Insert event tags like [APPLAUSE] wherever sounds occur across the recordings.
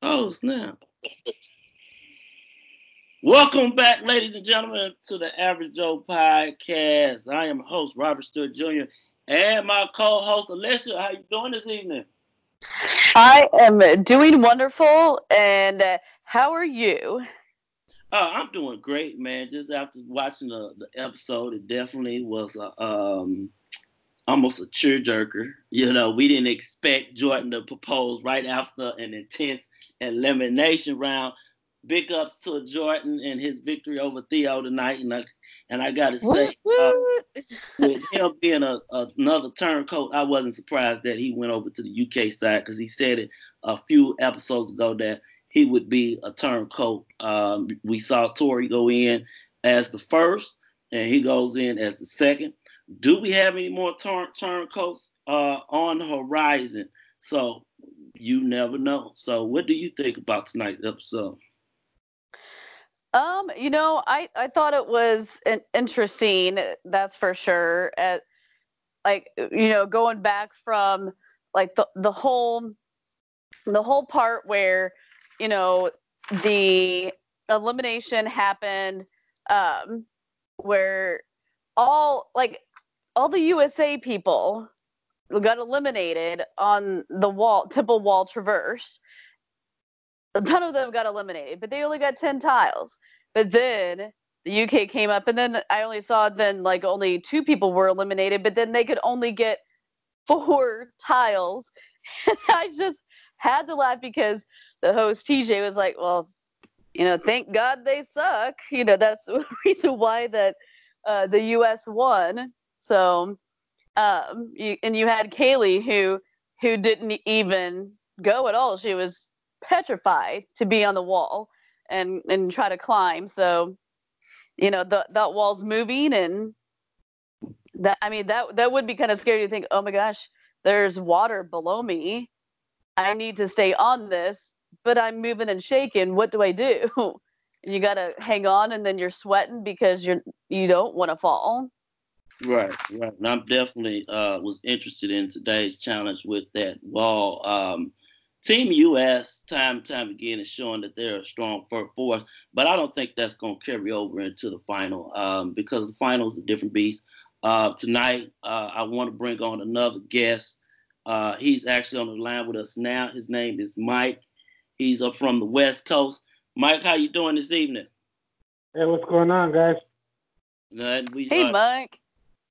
Oh, snap. Welcome back, ladies and gentlemen, to the Average Joe podcast. I am host Robert Stewart Jr. and my co-host Alicia. How you doing this evening? I am doing wonderful, and uh, how are you? Uh, I'm doing great, man. Just after watching the, the episode, it definitely was a, um, almost a jerker. You know, we didn't expect Jordan to propose right after an intense elimination round. Big ups to Jordan and his victory over Theo tonight, and I and I gotta say, uh, with him being a, a, another turncoat, I wasn't surprised that he went over to the UK side because he said it a few episodes ago that he would be a turncoat. Um, we saw Tori go in as the first, and he goes in as the second. Do we have any more turn turncoats uh, on the horizon? So you never know. So what do you think about tonight's episode? Um, you know, I I thought it was an interesting. That's for sure. At like you know, going back from like the the whole the whole part where you know the elimination happened um where all like all the USA people got eliminated on the wall Temple Wall Traverse. A ton of them got eliminated, but they only got 10 tiles. But then the UK came up, and then I only saw then like only two people were eliminated, but then they could only get four [LAUGHS] tiles. And [LAUGHS] I just had to laugh because the host TJ was like, well, you know, thank God they suck. You know, that's [LAUGHS] the reason why that uh, the US won. So um, you, and you had Kaycee who who didn't even go at all. She was petrified to be on the wall and and try to climb. So you know the, that wall's moving and that I mean that that would be kind of scary to think. Oh my gosh, there's water below me. I need to stay on this, but I'm moving and shaking. What do I do? [LAUGHS] you gotta hang on, and then you're sweating because you're you don't want to fall. Right, right. And I'm definitely uh, was interested in today's challenge with that wall. Um, Team US, time and time again, is showing that they're a strong force, but I don't think that's going to carry over into the final um, because the final is a different beast. Uh, tonight, uh, I want to bring on another guest. Uh, he's actually on the line with us now. His name is Mike. He's uh, from the West Coast. Mike, how you doing this evening? Hey, what's going on, guys? we, hey, Mike.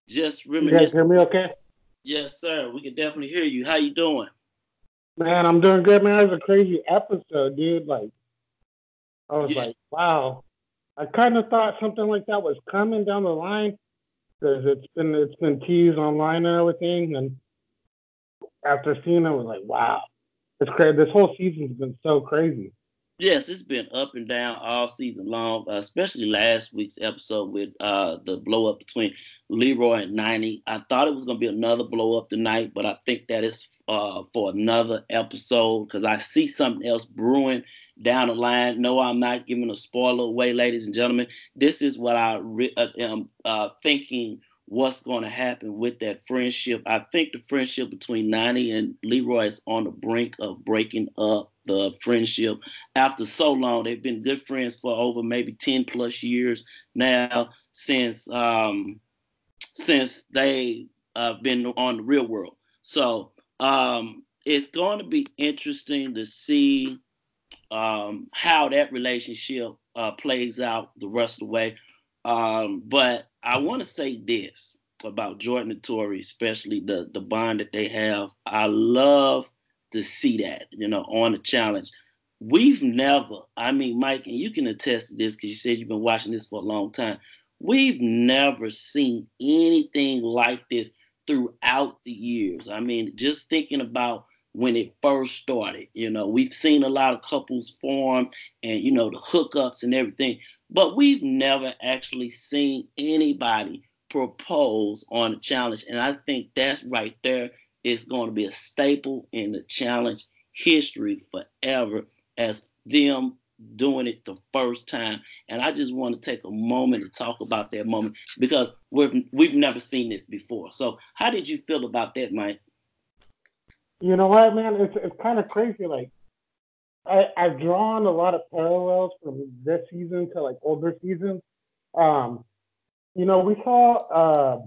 Just reminiscing. You guys hear me okay? Yes, sir. We can definitely hear you. How you doing? Man, I'm doing good, man. It was a crazy episode, dude. Like, I was yeah. like, wow. I kind of thought something like that was coming down the line because it's been it's been teased online and everything. And after seeing it, I was like, wow, it's crazy. This whole season's been so crazy yes, it's been up and down all season long, uh, especially last week's episode with uh, the blow up between Leroy and Nany. I thought it was going to be another blow up tonight, but I think that is uh, for another episode because I see something else brewing down the line. No, I'm not giving a spoiler away, ladies and gentlemen. This is what I re- uh, am uh, thinking what's going to happen with that friendship. I think the friendship between Nany and Leroy is on the brink of breaking up the friendship after so long. They've been good friends for over maybe 10 plus years now since um, since they uh, been on the real world. So um, it's going to be interesting to see um, how that relationship uh, plays out the rest of the way. Um, but I want to say this about Jordan and Tori, especially the the bond that they have. I love to see that, you know, on the challenge. We've never, I mean, Mike, and you can attest to this because you said you've been watching this for a long time. We've never seen anything like this throughout the years. I mean, just thinking about when it first started. You know, we've seen a lot of couples form and, you know, the hookups and everything, but we've never actually seen anybody propose on a challenge. And I think that's right there is going to be a staple in the challenge history forever as them doing it the first time. And I just want to take a moment to talk about that moment because we've we've never seen this before. So how did you feel about that, Mike? You know what, man? It's it's kind of crazy. Like I, I've drawn a lot of parallels from this season to like older seasons. Um, you know, we saw, uh,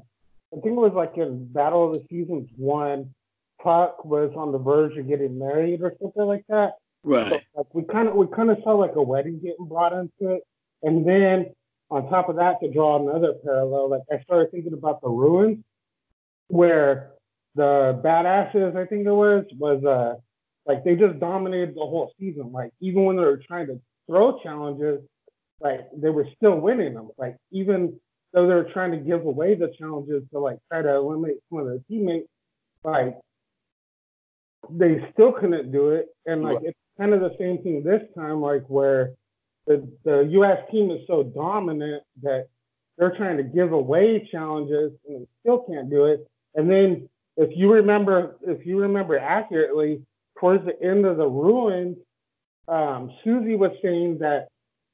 I think it was like in Battle of the Seasons one, Puck was on the verge of getting married or something like that. Right. So, like we kind of we kind of saw like a wedding getting brought into it, and then on top of that, to draw another parallel, like I started thinking about the ruins, where the badasses, I think it was, was uh like they just dominated the whole season. Like even when they were trying to throw challenges, like they were still winning them. Like even though they were trying to give away the challenges to like try to eliminate some of their teammates, like they still couldn't do it. And like it's kind of the same thing this time, like where the the U.S. team is so dominant that they're trying to give away challenges and they still can't do it. And then if you remember, if you remember accurately, towards the end of the ruins, um, Susie was saying that,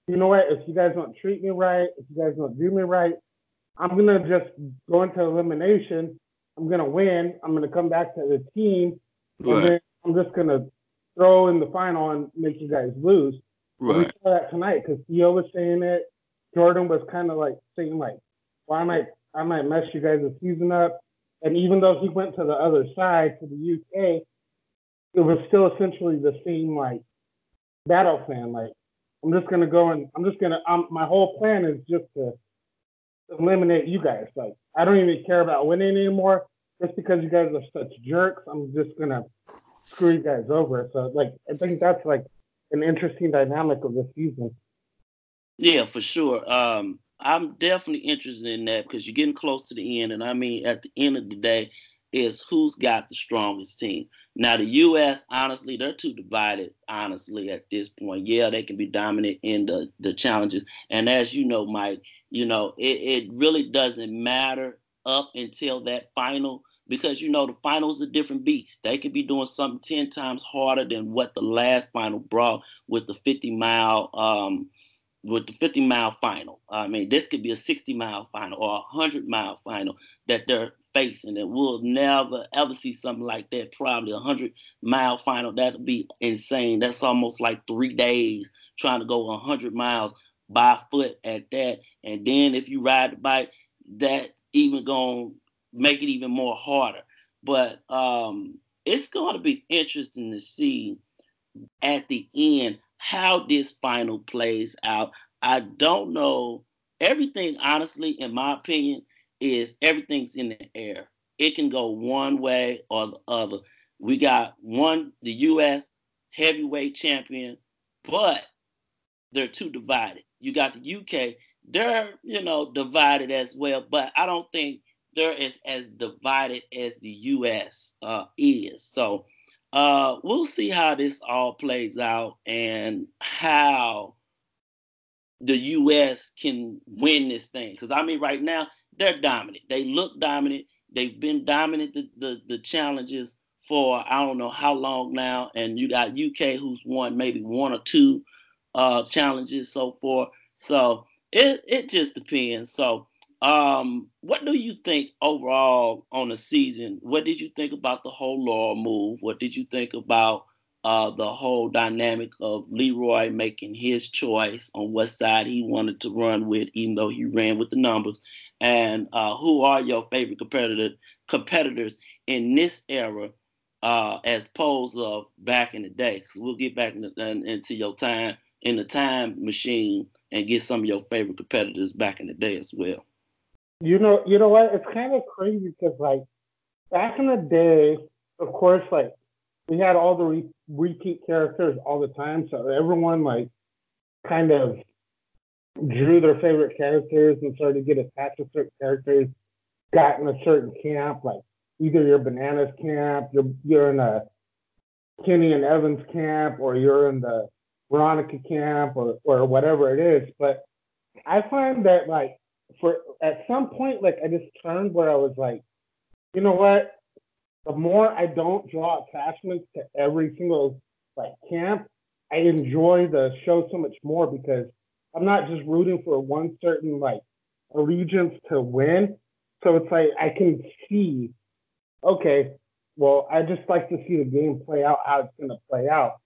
you know what, if you guys don't treat me right, if you guys don't do me right, I'm gonna just go into elimination. I'm gonna win. I'm gonna come back to the team, right. and then I'm just gonna throw in the final and make you guys lose. Right. we saw that tonight because Theo was saying it. Jordan was kind of like saying like, "Well, I might, I might mess you guys' season up." And even though he went to the other side to the UK, it was still essentially the same like battle plan. Like, I'm just gonna go and I'm just gonna. Um, my whole plan is just to eliminate you guys. Like, I don't even care about winning anymore. Just because you guys are such jerks, I'm just gonna screw you guys over. So like I think that's like an interesting dynamic of this season. Yeah, for sure. Um, I'm definitely interested in that because you're getting close to the end, and I mean at the end of the day, is who's got the strongest team. Now the U.S. honestly, they're too divided. Honestly, at this point, yeah, they can be dominant in the the challenges, and as you know, Mike, you know it, it really doesn't matter up until that final because you know the finals a different beast. They could be doing something ten times harder than what the last final brought with the 50 mile um with the 50 mile final. I mean, this could be a 60 mile final or a 100 mile final that they're facing, and we'll never ever see something like that. Probably a 100 mile final. That'd be insane. That's almost like three days trying to go 100 miles by foot at that. And then if you ride the bike, that even gonna make it even more harder. But um, it's to be interesting to see at the end how this final plays out. I don't know. Everything, honestly, in my opinion, is everything's in the air. It can go one way or the other. We got one, the U.S. heavyweight champion, but they're too divided. You got the UK, they're, you know, divided as well, but I don't think they're as, as divided as the U.S. Uh, is. So uh, we'll see how this all plays out and how the U.S. can win this thing. Because I mean, right now they're dominant. They look dominant. They've been dominant the, the, the challenges for I don't know how long now. And you got UK who's won maybe one or two uh, challenges so far. So it it just depends. So um, what do you think overall on the season? What did you think about the whole Laurel move? What did you think about uh, the whole dynamic of Leroy making his choice on what side he wanted to run with, even though he ran with the numbers? And uh, who are your favorite competitor, competitors in this era, uh, as opposed of back in the day? Because we'll get back in the, in, into your time in the time machine and get some of your favorite competitors back in the day as well. You know, you know what? It's kind of crazy because like back in the day, of course, like we had all the re- repeat characters all the time, so everyone like kind of drew their favorite characters and started to get attached to certain characters. Got in a certain camp, like either you're bananas camp, you're you're in a Kenny and Evans camp, or you're in the Veronica camp, or or whatever it is. But I find that like for at some point, like I just turned where I was like, you know what? The more I don't draw attachments to every single like camp, I enjoy the show so much more because I'm not just rooting for one certain like allegiance to win. So it's like I can see, okay, well, I just like to see the game play out how it's gonna play out.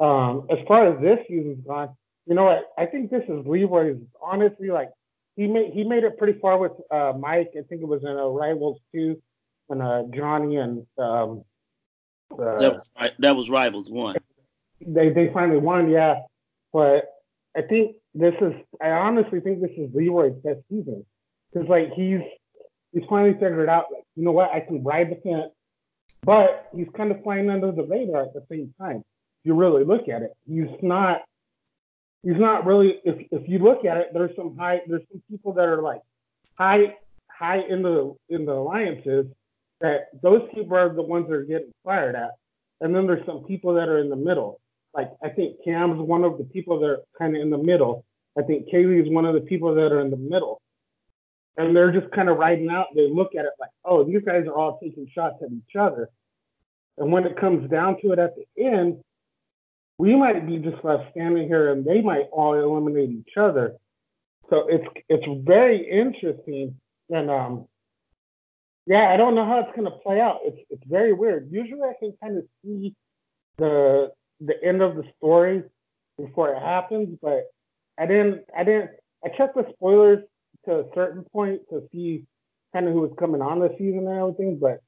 Um, as far as this season's gone, you know what? I think this is Leroy's honestly like he made he made it pretty far with uh, Mike. I think it was in uh, Rivals two, when uh, Johnny and um, uh, that was that was Rivals one. They they finally won, yeah. But I think this is I honestly think this is Leroy's best season because like he's he's finally figured out like you know what I can ride the fence, but he's kind of flying under the radar at the same time. If you really look at it, he's not he's not really if if you look at it, there's some high there's some people that are like high high in the in the alliances that those people are the ones that are getting fired at. And then there's some people that are in the middle. Like I think Cam's one of the people that are kind of in the middle. I think Kaycee is one of the people that are in the middle. And they're just kind of riding out. They look at it like, oh, these guys are all taking shots at each other. And when it comes down to it at the end, we might be just left standing here and they might all eliminate each other. So it's it's very interesting. And um, yeah, I don't know how it's gonna play out. It's it's very weird. Usually I can kind of see the the end of the story before it happens, but I didn't I didn't I checked the spoilers to a certain point to see kind of who was coming on the season and everything, but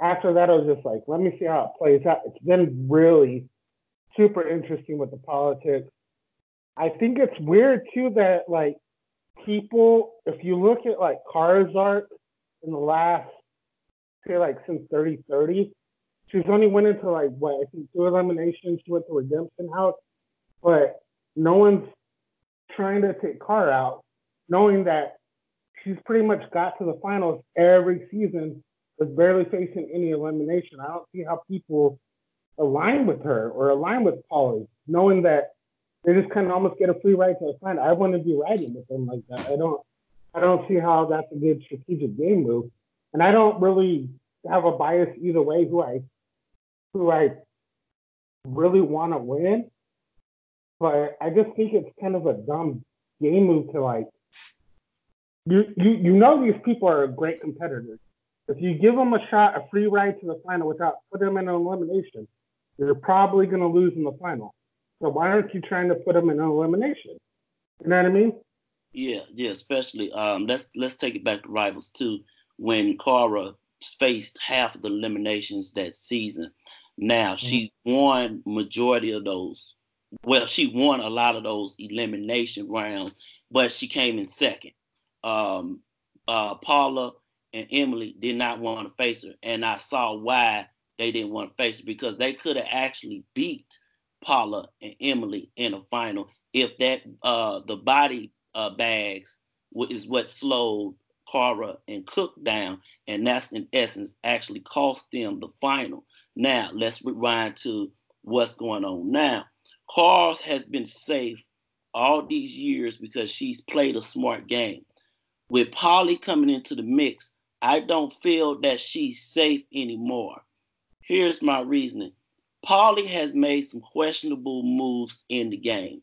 after that I was just like, let me see how it plays out. It's been really super interesting with the politics. I think it's weird too that like people, if you look at like Kara's art in the last say like since Dirty 30, she's only went into like what I think two eliminations. She went to Redemption House, but no one's trying to take Cara out, knowing that she's pretty much got to the finals every season with barely facing any elimination. I don't see how people align with her or align with Paulie, knowing that they just kind of almost get a free ride to the final. I want to be riding with them like that. I don't, I don't see how that's a good strategic game move, and I don't really have a bias either way who I, who I really want to win. But I just think it's kind of a dumb game move to like. You, you, you know these people are great competitors. If you give them a shot, a free ride to the final without putting them in an elimination, you're probably going to lose in the final. So why aren't you trying to put them in an elimination? You know what I mean? Yeah, yeah. Especially, um, let's let's take it back to rivals two. When Cara faced half of the eliminations that season, now mm-hmm. she won majority of those. Well, she won a lot of those elimination rounds, but she came in second. Um, uh, Paula and Emily did not want to face her, and I saw why they didn't want to face because they could have actually beat Paula and Emily in a final if that uh, the body uh, bags is what slowed Cara and Cook down, and that's in essence actually cost them the final. Now let's rewind to what's going on now. Cars has been safe all these years because she's played a smart game. With Paulie coming into the mix, I don't feel that she's safe anymore. Here's my reasoning. Paulie has made some questionable moves in the game.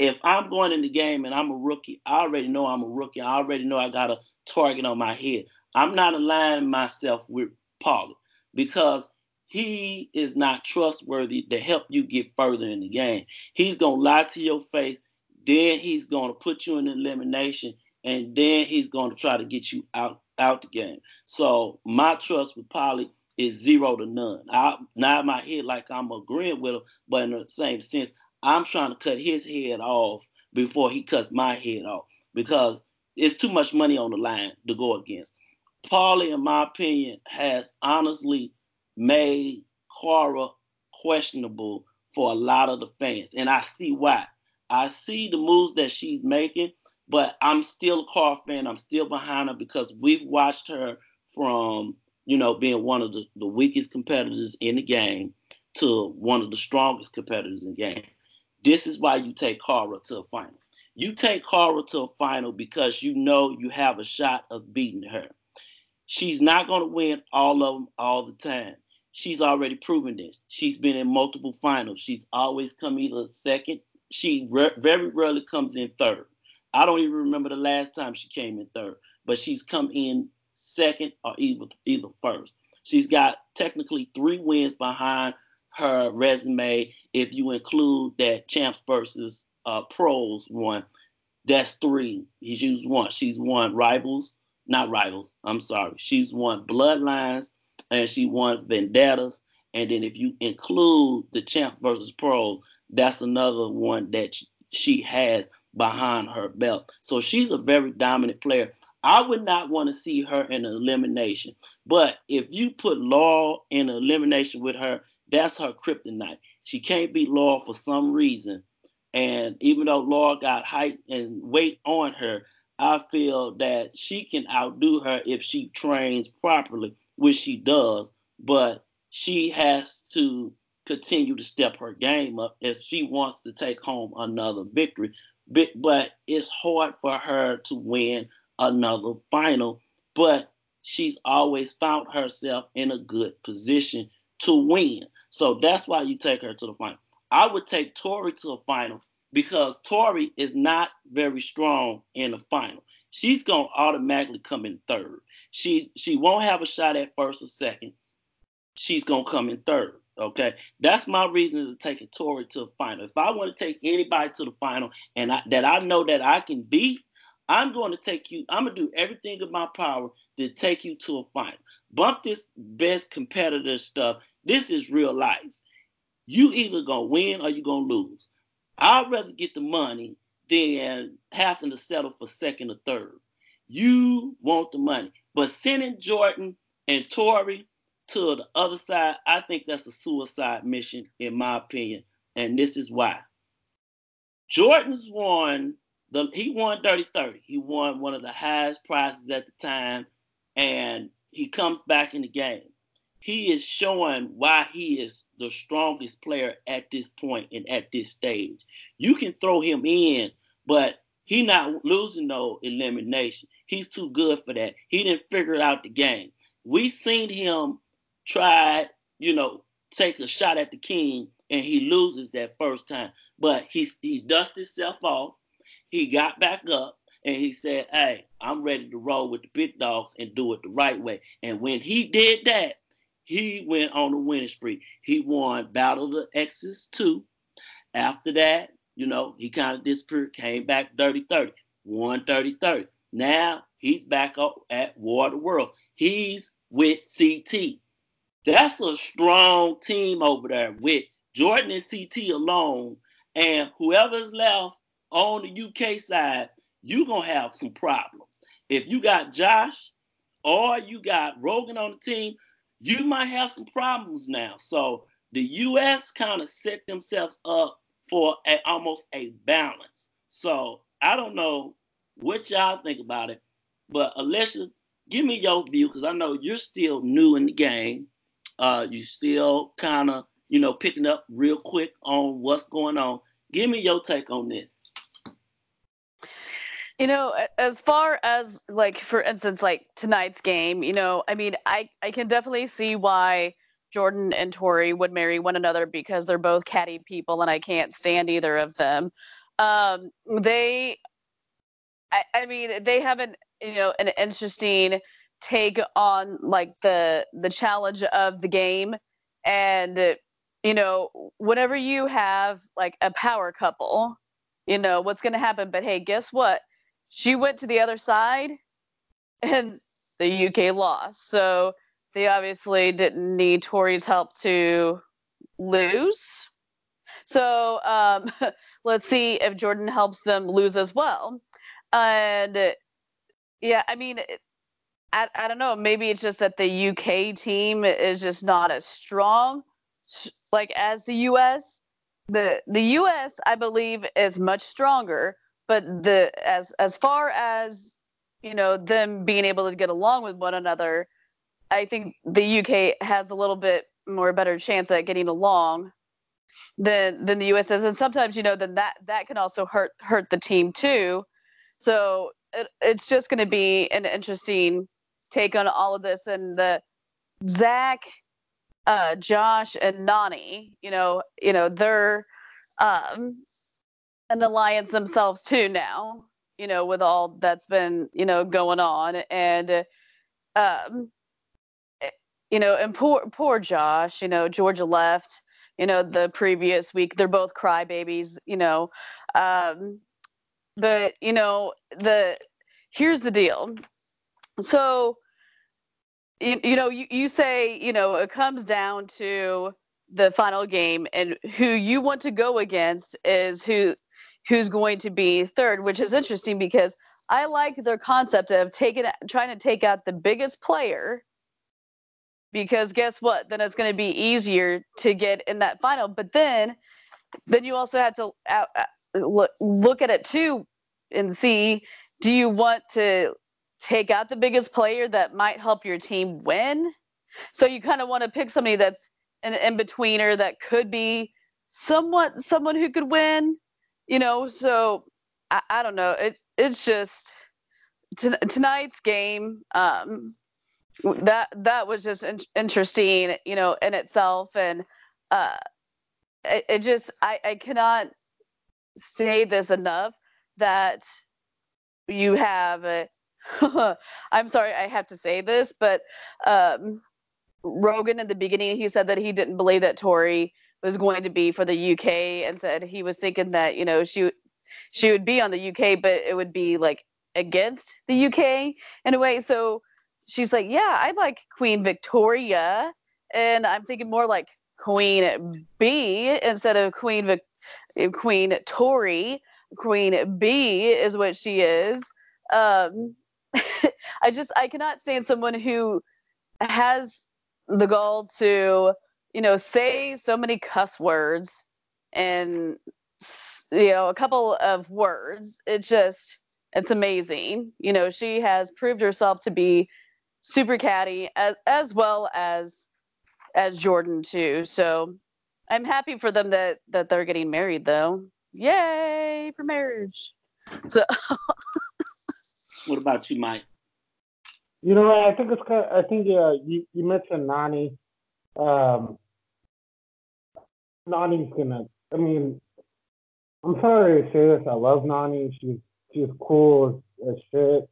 If I'm going in the game and I'm a rookie, I already know I'm a rookie. I already know I got a target on my head. I'm not aligning myself with Paulie because he is not trustworthy to help you get further in the game. He's gonna lie to your face, then he's gonna put you in elimination, and then he's gonna try to get you out out the game. So my trust with Paulie is zero to none. I nod my head like I'm agreeing with him, but in the same sense, I'm trying to cut his head off before he cuts my head off because it's too much money on the line to go against. Paulie, in my opinion, has honestly made Cara questionable for a lot of the fans, and I see why. I see the moves that she's making, but I'm still a Cara fan. I'm still behind her because we've watched her from you know, being one of the, the weakest competitors in the game to one of the strongest competitors in the game. This is why you take Cara to a final. You take Cara to a final because you know you have a shot of beating her. She's not going to win all of them all the time. She's already proven this. She's been in multiple finals. She's always come either second. She re- very rarely comes in third. I don't even remember the last time she came in third, but she's come in second, or either, either first. She's got technically three wins behind her resume, if you include that champs versus uh, pros one, that's three. She's won. She's won rivals, not rivals. I'm sorry. She's won bloodlines and she won vendettas. And then if you include the champs versus pros, that's another one that she has behind her belt. So she's a very dominant player. I would not want to see her in elimination. But if you put Law in elimination with her, that's her kryptonite. She can't beat Law for some reason. And even though Law got height and weight on her, I feel that she can outdo her if she trains properly, which she does. But she has to continue to step her game up if she wants to take home another victory. But it's hard for her to win another final. But she's always found herself in a good position to win. So that's why you take her to the final. I would take Tori to a final because Tori is not very strong in the final. She's gonna automatically come in third. She she won't have a shot at first or second. She's gonna come in third. Okay, that's my reason to take a Tori to the final. If I want to take anybody to the final and I, that I know that I can beat, I'm going to take you. I'm gonna do everything in my power to take you to a final. Bump this best competitor stuff. This is real life. You either gonna win or you gonna lose. I'd rather get the money than having to settle for second or third. You want the money, but sending Jordan and Tori to the other side, I think that's a suicide mission, in my opinion, and this is why. Jordan's won the he won Dirty 30. He won one of the highest prizes at the time, and he comes back in the game. He is showing why he is the strongest player at this point and at this stage. You can throw him in, but he not losing no elimination. He's too good for that. He didn't figure out the game. We seen him try, you know, take a shot at the king and he loses that first time. But he he dusted himself off. He got back up and he said, Hey, I'm ready to roll with the big dogs and do it the right way. And when he did that, he went on a winning spree. He won Battle of the Exes 2. After that, you know, he kind of disappeared, came back Dirty 30, won Dirty 30. Now he's back up at War of the World. He's with CT. That's a strong team over there with Jordan and CT alone. And whoever's left on the UK side, you're going to have some problems. If you got Josh or you got Rogan on the team, you might have some problems now. So the US kind of set themselves up for a, almost a balance. So I don't know what y'all think about it, but Alicia, give me your view because I know you're still new in the game. Uh, you still kind of, you know, picking up real quick on what's going on. Give me your take on this. You know, as far as like for instance like tonight's game, you know, I mean, I I can definitely see why Jordan and Tori would marry one another because they're both catty people and I can't stand either of them. Um, they I, I mean, they have an you know an interesting take on like the the challenge of the game and you know whenever you have like a power couple you know what's going to happen but hey guess what she went to the other side and the UK lost. So they obviously didn't need Tori's help to lose. So um, [LAUGHS] let's see if Jordan helps them lose as well. And yeah, I mean, I, I don't know. Maybe it's just that the UK team is just not as strong like as the US. The the US, I believe, is much stronger but the as as far as you know them being able to get along with one another, I think the UK has a little bit more better chance at getting along than than the US is, and sometimes you know then that that can also hurt hurt the team too. So it, it's just going to be an interesting take on all of this, and the Zach, uh, Josh, and Nany. you know, you know they're um, an alliance themselves too now, you know, with all that's been, you know, going on. And, um, you know, and poor, poor Josh, you know, Georgia left you know, the previous week. They're both crybabies, you know. Um, but you know, the here's the deal. So, you, you know, you, you say, you know, it comes down to the final game, and who you want to go against is who who's going to be third, which is interesting because I like their concept of taking trying to take out the biggest player because guess what? Then it's going to be easier to get in that final. But then then you also have to uh, uh, look, look at it too and see do you want to take out the biggest player that might help your team win? So you kind of want to pick somebody that's an in betweener that could be somewhat someone who could win, you know. So I, I don't know. It it's just t- tonight's game. Um, that that was just in- interesting, you know, in itself, and uh, it, it just I I cannot say this enough that you have a [LAUGHS] I'm sorry I have to say this, but um, Rogan in the beginning he said that he didn't believe that Tori was going to be for the UK and said he was thinking that you know she she would be on the UK, but it would be like against the UK in a way. So she's like, yeah, I like Queen Victoria, and I'm thinking more like Queen B instead of Queen Vic- Queen Tori. Queen B is what she is. Um, [LAUGHS] I just I cannot stand someone who has the gall to you know say so many cuss words and you know a couple of words. It just it's amazing. You know she has proved herself to be super catty as as well as as Jordan too. So I'm happy for them that that they're getting married though. Yay for marriage. So [LAUGHS] What about you, Mike? You know, I think it's kind. Of, I think uh, you you mentioned Nany. Um, Nany's gonna. I mean, I'm sorry to say this. I love Nany. She's she's cool as, as shit.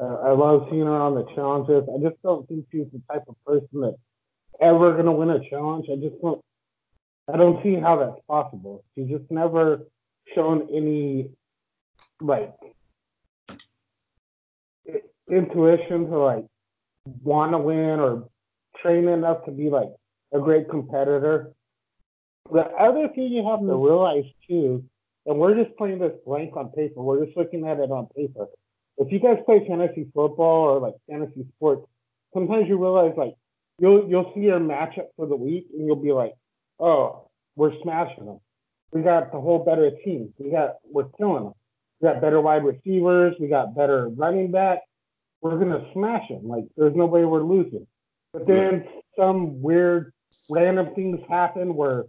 Uh, I love seeing her on the challenges. I just don't think she's the type of person that's ever gonna win a challenge. I just don't. I don't see how that's possible. She's just never shown any like intuition to like want to win or train enough to be like a great competitor. The other thing you have to mm-hmm. realize too, and we're just playing this blank on paper, we're just looking at it on paper. If you guys play fantasy football or like fantasy sports, sometimes you realize like you'll you'll see your matchup for the week and you'll be like, oh, we're smashing them. We got the whole better team. We got we're killing them. We got better wide receivers. We got better running back we're gonna smash them. Like there's no way we're losing. But then some weird random things happen where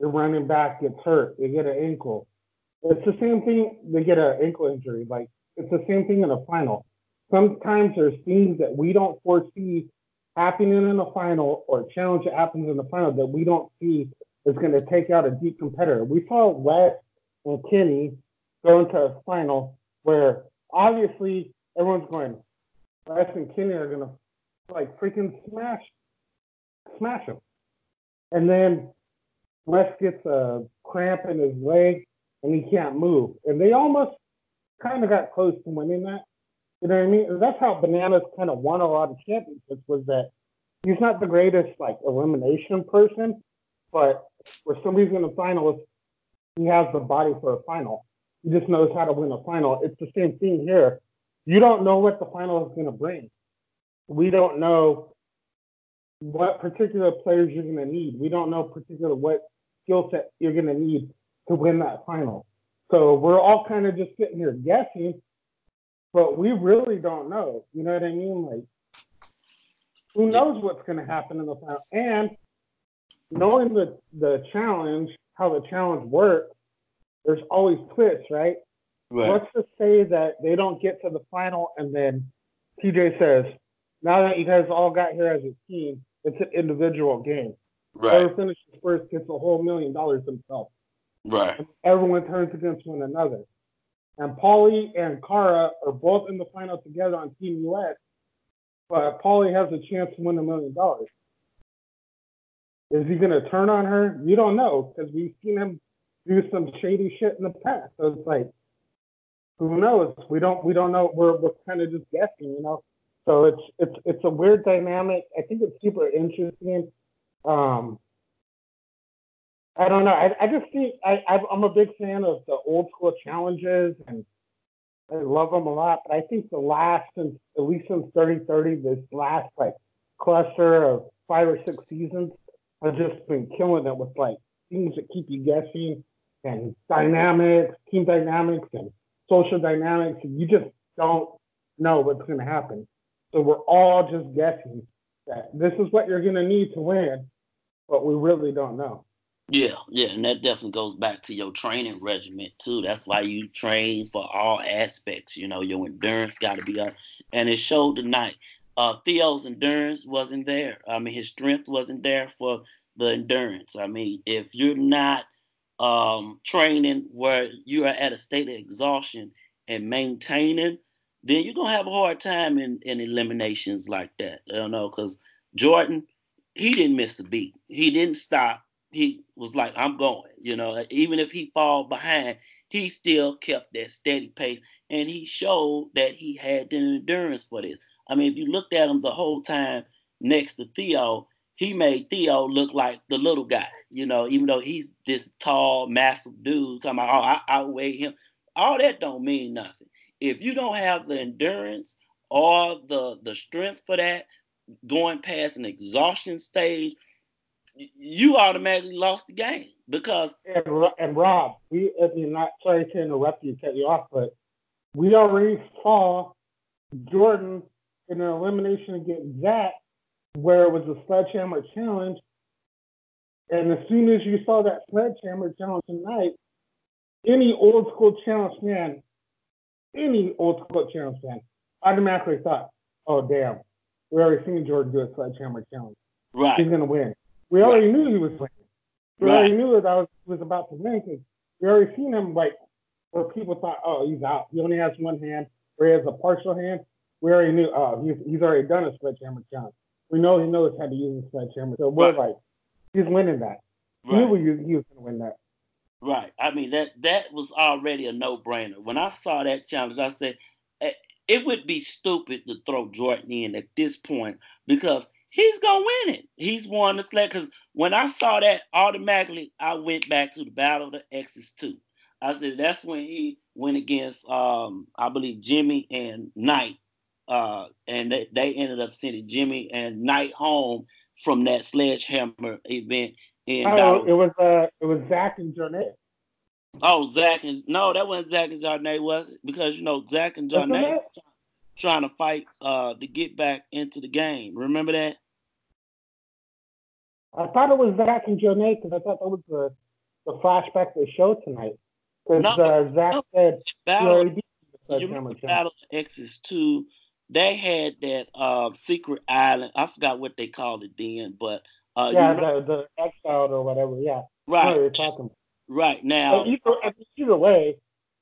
the running back gets hurt, they get an ankle. It's the same thing. They get an ankle injury. Like it's the same thing in a final. Sometimes there's things that we don't foresee happening in the final or a challenge that happens in the final that we don't see is going to take out a deep competitor. We saw Wes and Kenny go into a final where obviously everyone's going, Wes and Kenny are gonna like freaking smash smash him. And then Wes gets a cramp in his leg and he can't move. And they almost kind of got close to winning that. You know what I mean? That's how Bananas kind of won a lot of championships was that he's not the greatest like elimination person, but where somebody's in the finals, he has the body for a final. He just knows how to win a final. It's the same thing here you don't know what the final is going to bring. We don't know what particular players you're going to need. We don't know particular what skill set you're going to need to win that final. So we're all kind of just sitting here guessing, but we really don't know. You know what I mean? Like, who knows what's going to happen in the final? And knowing the the challenge, how the challenge works, there's always twists, right? Right. Let's just say that they don't get to the final, and then TJ says, "Now that you guys all got here as a team, it's an individual game. Right. Whoever finishes first gets a whole million dollars himself. Right. And everyone turns against one another. And Paulie and Cara are both in the final together on Team US, but Paulie has a chance to win a million dollars. Is he going to turn on her? You don't know because we've seen him do some shady shit in the past. So it's like, who knows? We don't we don't know. We're we're kind of just guessing, you know. So it's it's it's a weird dynamic. I think it's super interesting. Um, I don't know. I, I just think I I'm a big fan of the old school challenges and I love them a lot. But I think the last since at least since Dirty 30, this last like cluster of five or six seasons have just been killing it with like things that keep you guessing and dynamics, team dynamics, and social dynamics. And you just don't know what's going to happen. So we're all just guessing that this is what you're going to need to win, but we really don't know. Yeah, yeah, and that definitely goes back to your training regimen too. That's why you train for all aspects. You know, your endurance got to be up, and it showed tonight. Uh, Theo's endurance wasn't there. I mean, his strength wasn't there for the endurance. I mean, if you're not um, training where you are at a state of exhaustion and maintaining, then you're gonna have a hard time in, in eliminations like that. I don't know, because Jordan, he didn't miss a beat. He didn't stop. He was like, I'm going. You know, even if he fall behind, he still kept that steady pace, and he showed that he had the endurance for this. I mean, if you looked at him the whole time next to Theo, he made Theo look like the little guy, you know, even though he's this tall, massive dude talking about, oh, I outweigh him. All that don't mean nothing. If you don't have the endurance or the the strength for that, going past an exhaustion stage, you automatically lost the game because. And, and Rob, we, mean, not sorry to interrupt you, cut you off, but we already saw Jordan in an elimination against Zach where it was a sledgehammer challenge. And as soon as you saw that sledgehammer challenge tonight, any old school challenge man, any old school challenge fan automatically thought, oh, damn, we already seen Jordan do a sledgehammer challenge. Right. He's going to win. We already knew he was winning. We right. already knew that I was, was about to win because we already seen him like where people thought, oh, he's out. He only has one hand, or he has a partial hand. We already knew, oh, he's, he's already done a sledgehammer challenge. We know he knows how to use a sledgehammer. So we're right. like, he's winning that. Right. We knew he was going to win that. Right. I mean that that was already a no-brainer. When I saw that challenge, I said eh, it would be stupid to throw Jordan in at this point because he's gonna win it. He's won the sled. Because when I saw that, automatically I went back to the Battle of the Exes too. I said that's when he went against um I believe Jimmy and Knight uh, and they, they ended up sending Jimmy and Knight home from that sledgehammer event. In oh, it was uh, it was Zach and Johnny. Oh, Zach and no, that wasn't Zach and Johnny, was it? Because you know Zach and Johnny trying to fight uh to get back into the game. Remember that? I thought it was Zach and Johnny because I thought that was the the flashback they showed tonight. Because no, uh, Zach no, said Battle, you remember Battle X's two they had that uh, secret island. I forgot what they called it then, but uh, yeah, the the exiled or whatever. Yeah, right. You're talking. Right now, either, either way,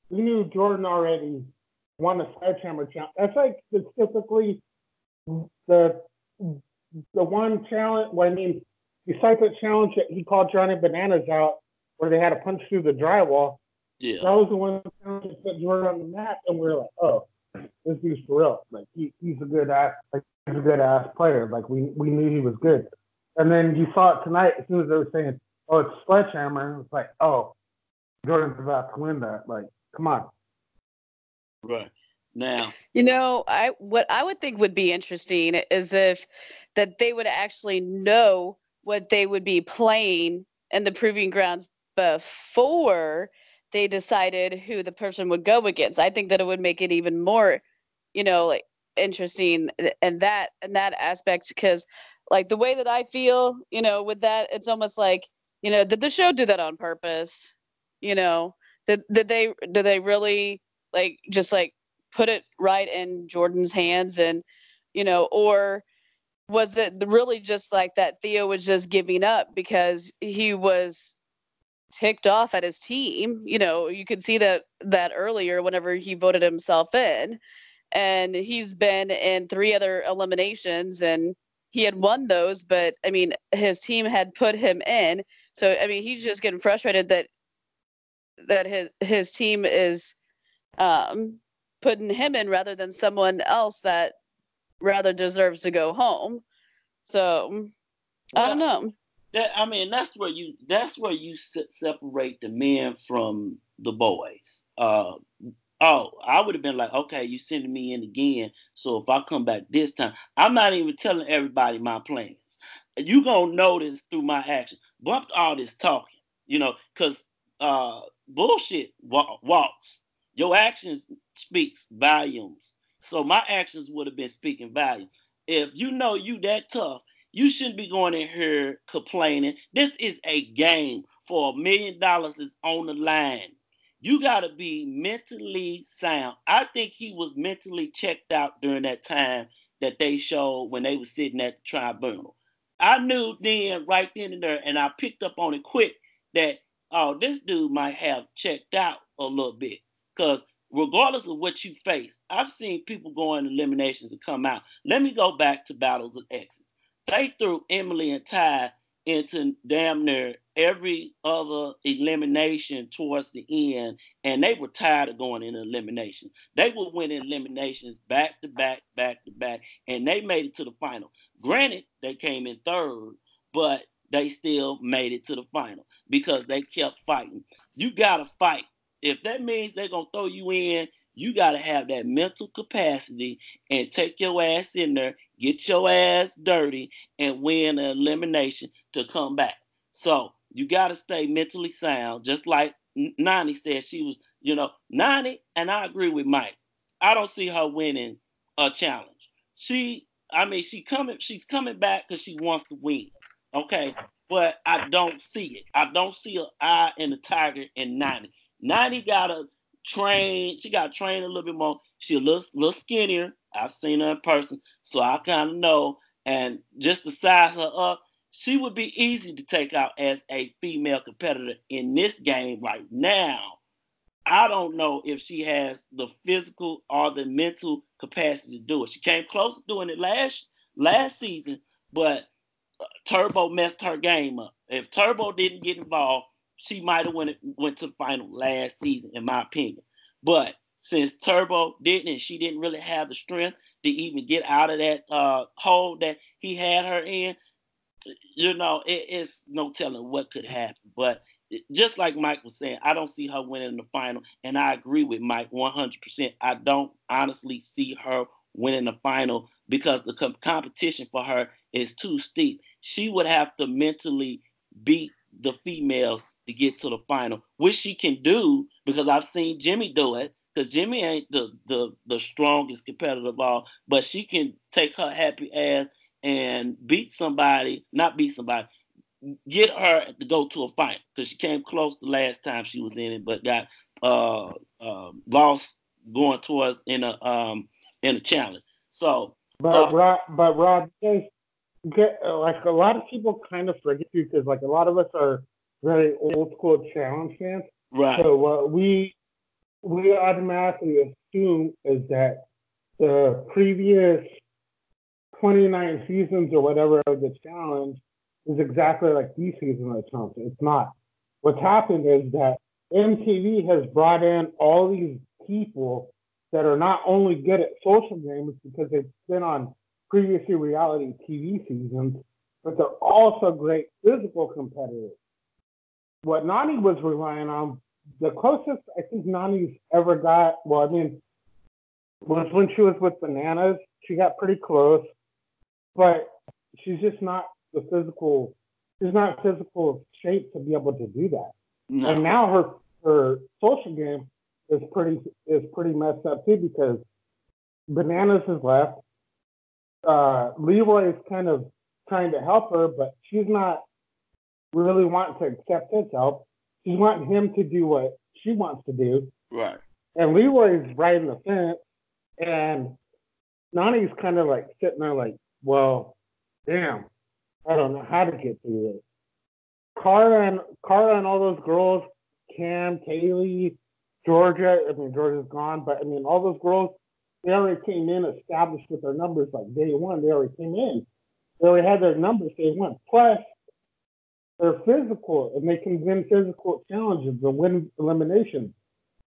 we knew Jordan already won the sledgehammer challenge. That's like specifically the the one challenge. Well, I mean, besides the challenge that he called Johnny Bananas out, where they had to punch through the drywall. Yeah, that was the one challenge that put Jordan on the map, and we were like, oh, this dude's for real. Like he, he's a good ass, like he's a good ass player. Like we we knew he was good. And then you saw it tonight as soon as they were saying, "Oh, it's Sledgehammer." And it's like, oh, Jordan's about to win that. Like, come on. Right now. You know, I what I would think would be interesting is if that they would actually know what they would be playing in the proving grounds before they decided who the person would go against. I think that it would make it even more, you know, like interesting and that and that aspect because like the way that I feel, you know, with that, it's almost like, you know, did the show do that on purpose? You know, did did they did they really like just like put it right in Jordan's hands and you know, or was it really just like that Theo was just giving up because he was ticked off at his team. You know, you could see that that earlier whenever he voted himself in. And he's been in three other eliminations and he had won those, but I mean, his team had put him in. So I mean, he's just getting frustrated that that his his team is um, putting him in rather than someone else that rather deserves to go home. So I don't know. That I mean, that's where you that's where you separate the men from the boys. Uh, oh, I would have been like, okay, you sending me in again. So if I come back this time, I'm not even telling everybody my plans. You gonna notice through my action. Bump all this talking, you know, cause uh, bullshit walks. Your actions speaks volumes. So my actions would have been speaking volumes. If you know you that tough, you shouldn't be going in here complaining. This is a game for a million dollars is on the line. You got to be mentally sound. I think he was mentally checked out during that time that they showed when they were sitting at the tribunal. I knew then, right then and there, and I picked up on it quick that oh, this dude might have checked out a little bit. Because regardless of what you face, I've seen people go in eliminations and come out. Let me go back to Battles of Exes. They threw Emily and Ty into damn near every other elimination towards the end, and they were tired of going in elimination. They were winning eliminations back to back, back to back, and they made it to the final. Granted, they came in third, but they still made it to the final because they kept fighting. You gotta fight. If that means they're gonna throw you in, you gotta have that mental capacity and take your ass in there, get your ass dirty, and win an elimination to come back. So you gotta stay mentally sound, just like Nany said she was, you know, Nany, and I agree with Mike. I don't see her winning a challenge. She, I mean, she coming, she's coming back because she wants to win. Okay, but I don't see it. I don't see an eye in the tiger in Nany. Nany got to train. She got trained a little bit more. She looks a little, skinnier. I've seen her in person, so I kind of know. And just to size her up, she would be easy to take out as a female competitor in this game right now. I don't know if she has the physical or the mental capacity to do it. She came close to doing it last last season, but uh, Turbo messed her game up. If Turbo didn't get involved, she might have went went to the final last season, in my opinion. But since Turbo didn't, and she didn't really have the strength to even get out of that uh, hole that he had her in, you know, it, it's no telling what could happen. But just like Mike was saying, I don't see her winning the final, and I agree with Mike 100%. I don't honestly see her winning the final because the com- competition for her is too steep. She would have to mentally beat the females to get to the final, which she can do because I've seen Jemmye do it. Because Jemmye ain't the, the the strongest competitor of all, but she can take her happy ass and beat somebody, not beat somebody, get her to go to a fight because she came close the last time she was in it, but got uh, uh, lost going towards in a um in a challenge. So, but uh, Rob, but Rob, like a lot of people kind of forget you because like a lot of us are very old school challenge fans. Right. So what we we automatically assume is that the previous 29 seasons or whatever of the challenge is exactly like these seasons of the challenge. It's not. What's happened is that MTV has brought in all these people that are not only good at social games because they've been on previously reality TV seasons, but they're also great physical competitors. What Nany was relying on, the closest I think Nany's ever got, well, I mean, was when she was with Bananas. She got pretty close, but she's just not the physical, she's not physical shape to be able to do that. No. And now her her social game is pretty is pretty messed up too because Bananas has left. Uh, Leroy is kind of trying to help her, but she's not really wanting to accept his help. She's wanting him to do what she wants to do. Right. And Leroy's riding the fence, and Nany's kind of like sitting there, like, well, damn, I don't know how to get through this. Cara and Cara and all those girls, Cam, Kaylee, Georgia. I mean, Georgia's gone, but I mean, all those girls, they already came in established with their numbers like day one. They already came in, they already had their numbers. day one. Plus, they're physical and they can win physical challenges and win eliminations.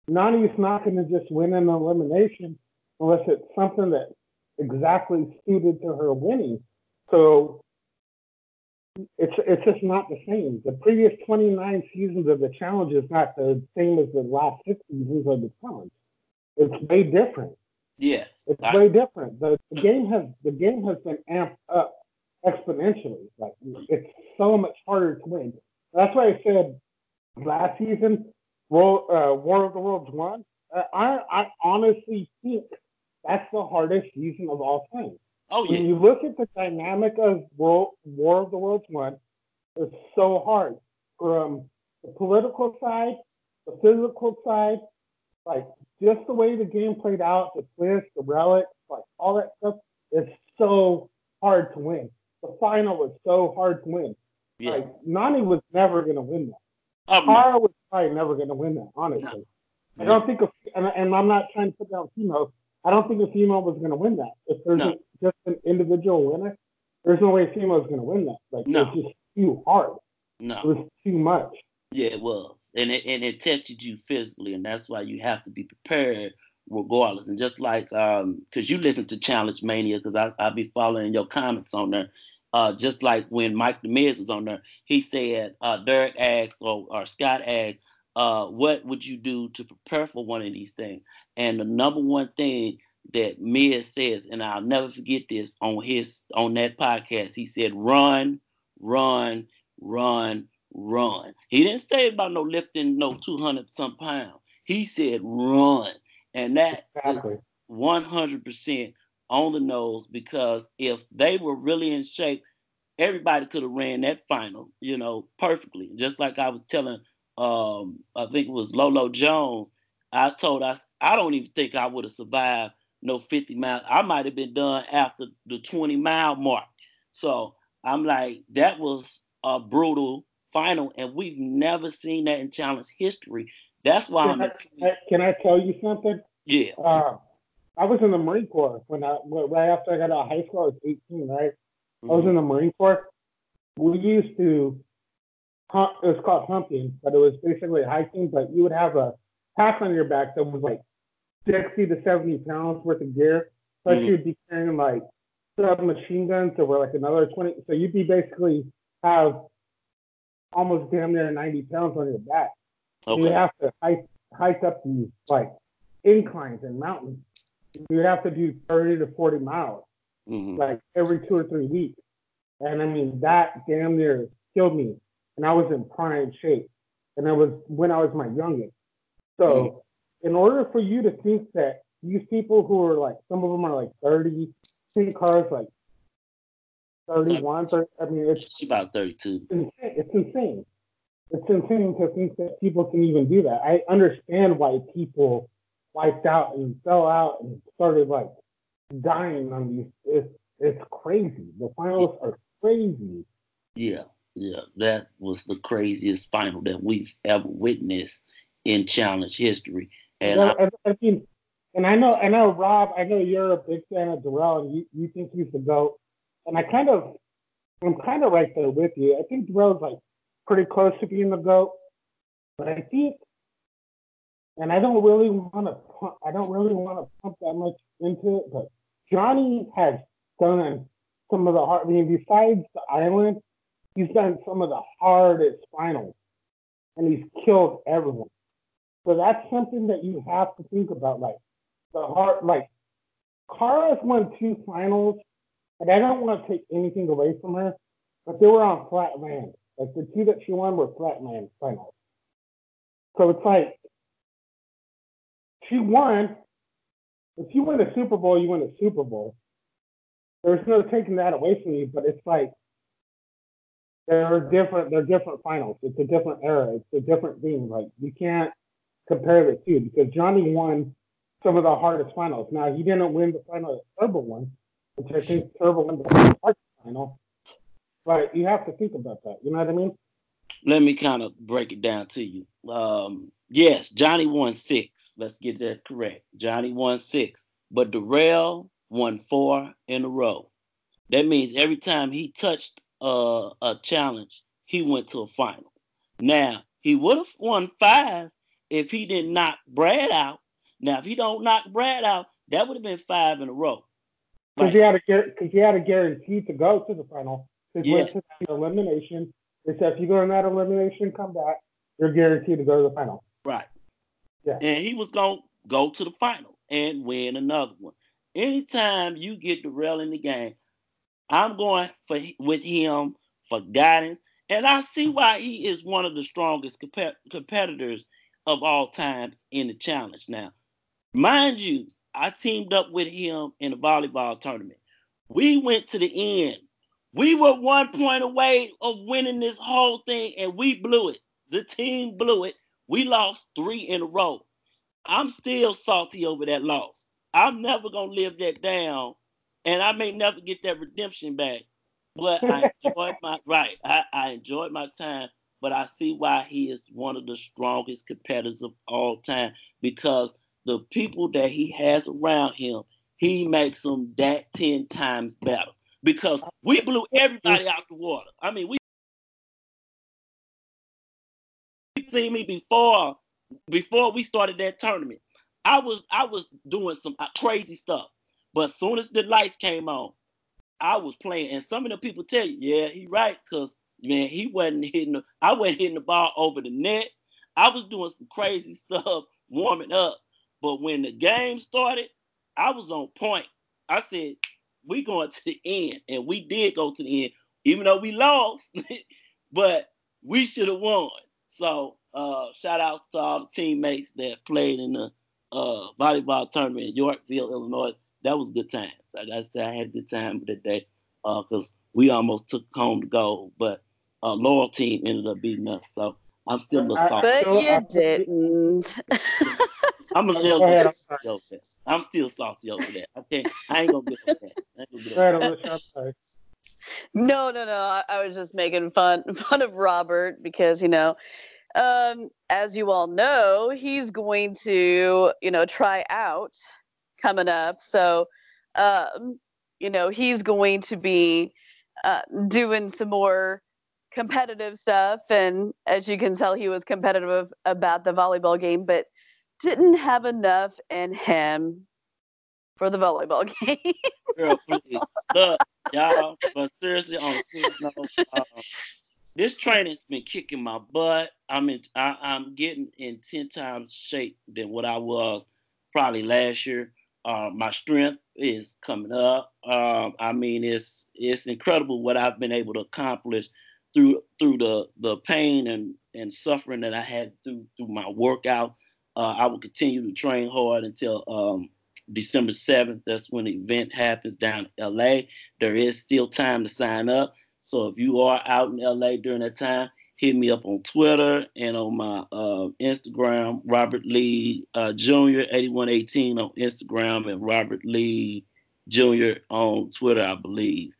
Nany's not going to just win an elimination unless it's something that exactly suited to her winning. So it's it's just not the same. The previous 29 seasons of the challenge is not the same as the last six seasons of the challenge. It's way different. Yes, it's I, way different. The, the game has the game has been amped up exponentially. Like it's so much harder to win. That's why I said last season, World, uh, War of the Worlds one. I I honestly think that's the hardest season of all time. Oh yeah. When you look at the dynamic of World War of the Worlds one, it's so hard from the political side, the physical side, like just the way the game played out, the twist, the relic, like all that stuff. It's so hard to win. The final was so hard to win. Yeah. Like Nany was never going to win that. Um, was probably never going to win that. Honestly, no. I don't think, a, and, and I'm not trying to put down females. I don't think a female was going to win that. If there's no. a, just an individual winner, there's no way female is going to win that. Like no. it's just too hard. No, it was too much. Yeah, it was, and it and it tested you physically, and that's why you have to be prepared regardless. And just like um, because you listen to Challenge Mania, because I I be following your comments on there. Uh, just like when Mike the Miz was on there, he said uh, Derrick asked or, or Scott asked, uh, what would you do to prepare for one of these things? And the number one thing that Miz says, and I'll never forget this on his on that podcast, he said, run, run, run, run. He didn't say about no lifting no 200 some pounds. He said run. And that exactly. is 100% on the nose because if they were really in shape, everybody could have ran that final, you know, perfectly. Just like I was telling um, I think it was Lolo Jones. I told us I don't even think I would have survived no 50 miles. I might have been done after the 20 mile mark. So I'm like, that was a brutal final, and we've never seen that in challenge history. That's why can I'm. I, can I tell you something? Yeah. Uh, I was in the Marine Corps when I right after I got out of high school. I was 18, right? Mm-hmm. I was mm-hmm. in the Marine Corps. We used to it was called humping, but it was basically hiking. But you would have a pack on your back that was like 60 to 70 pounds worth of gear. Plus, mm-hmm. you'd be carrying like submachine guns that were like another 20. So you'd be basically have almost damn near 90 pounds on your back. Okay. You have to hike, hike up these like inclines and mountains. You have to do 30 to 40 miles, mm-hmm. like every two or three weeks. And I mean, that damn near killed me and I was in prime shape. And I was when I was my youngest. So mm-hmm. in order for you to think that these people who are like, some of them are like 30, see cars like 31, 30, I mean, it's, it's about 32. It's insane. It's insane to think that people can even do that. I understand why people wiped out and fell out and started like dying on these. It's, it's crazy. The finals are crazy. Yeah. Yeah, that was the craziest final that we've ever witnessed in challenge history. And I, I, mean, and I know, I know, Rob, I know you're a big fan of Darrell, and you, you think he's the goat. And I kind of, I'm kind of right there with you. I think Darrell's like pretty close to being the goat, but I think, and I don't really want to, I don't really want to pump that much into it, but Johnny has done some of the hard. I mean, besides the island, he's done some of the hardest finals and he's killed everyone. So that's something that you have to think about. Like the hard, like Cara's won two finals, and I don't want to take anything away from her, but they were on flat land. Like the two that she won were flat land finals. So it's like she won. If you win a Super Bowl, you win a Super Bowl. There's no taking that away from you, but it's like they're different. They're different finals. It's a different era. It's a different thing. Like you can't compare the two because Johnny won some of the hardest finals. Now he didn't win the final that Turbo won, which I think Turbo won the hardest final. But you have to think about that. You know what I mean? Let me kind of break it down to you. Um, yes, Johnny won six. Let's get that correct. Johnny won six, but Darrell won four in a row. That means every time he touched uh, a challenge, he went to a final. Now he would have won five if he didn't knock Brad out. Now if he don't knock Brad out, that would have been five in a row. Because he had a because he had a guarantee to go to the final. He Yeah. went to the elimination. They said if you go in that elimination, come back, you're guaranteed to go to the final. Right. Yeah. And he was going to go to the final and win another one. Anytime you get Darrell in the game, I'm going for with him for guidance. And I see why he is one of the strongest compe- competitors of all times in the challenge. Now, mind you, I teamed up with him in a volleyball tournament. We went to the end. We were one point away of winning this whole thing, and we blew it. The team blew it. We lost three in a row. I'm still salty over that loss. I'm never gonna live that down, and I may never get that redemption back. But I [LAUGHS] enjoyed my right. I, I enjoyed my time, but I see why he is one of the strongest competitors of all time because the people that he has around him, he makes them that ten times better. Because we blew everybody out the water. I mean, we seen me before before we started that tournament. I was I was doing some uh, crazy stuff, but as soon as the lights came on, I was playing. And some of the people tell you, yeah, he right, cause man, he wasn't hitting. The, I wasn't hitting the ball over the net. I was doing some crazy [LAUGHS] stuff warming up, but when the game started, I was on point. I said, we going to the end, and we did go to the end, even though we lost, [LAUGHS] but we should have won. So uh, shout out to all the teammates that played in the uh, volleyball tournament in Yorkville, Illinois. That was good times. I gotta say I had a good time that day because we almost took home the gold, but uh, Laurel team ended up beating us. So I'm still a little I- salty. But still- you I- didn't. I'm a little Go ahead, bit I'm salty over that. I'm still salty over that. I can't. I ain't gonna get over that. I ain't gonna get over that. Alicia. I'm sorry. No, no, no. I, I was just making fun [LAUGHS] fun of Robert because you know, um, as you all know, he's going to you know try out coming up. So, um, you know, he's going to be uh, doing some more competitive stuff, and as you can tell, he was competitive about the volleyball game, but didn't have enough in him for the volleyball [LAUGHS] game. Girl, please. Y'all, but seriously, on a serious note, uh, this training's been kicking my butt. I'm in, I, I'm getting in ten times shape than what I was probably last year. Uh, my strength is coming up. Um, I mean, it's it's incredible what I've been able to accomplish through through the the pain and and suffering that I had through through my workout. Uh, I will continue to train hard until um, December 7th. That's when the event happens down in LA. There is still time to sign up. So if you are out in LA during that time, hit me up on Twitter and on my uh, Instagram, Robert Lee uh, Jr. 8118 on Instagram and Robert Lee Jr. on Twitter, I believe.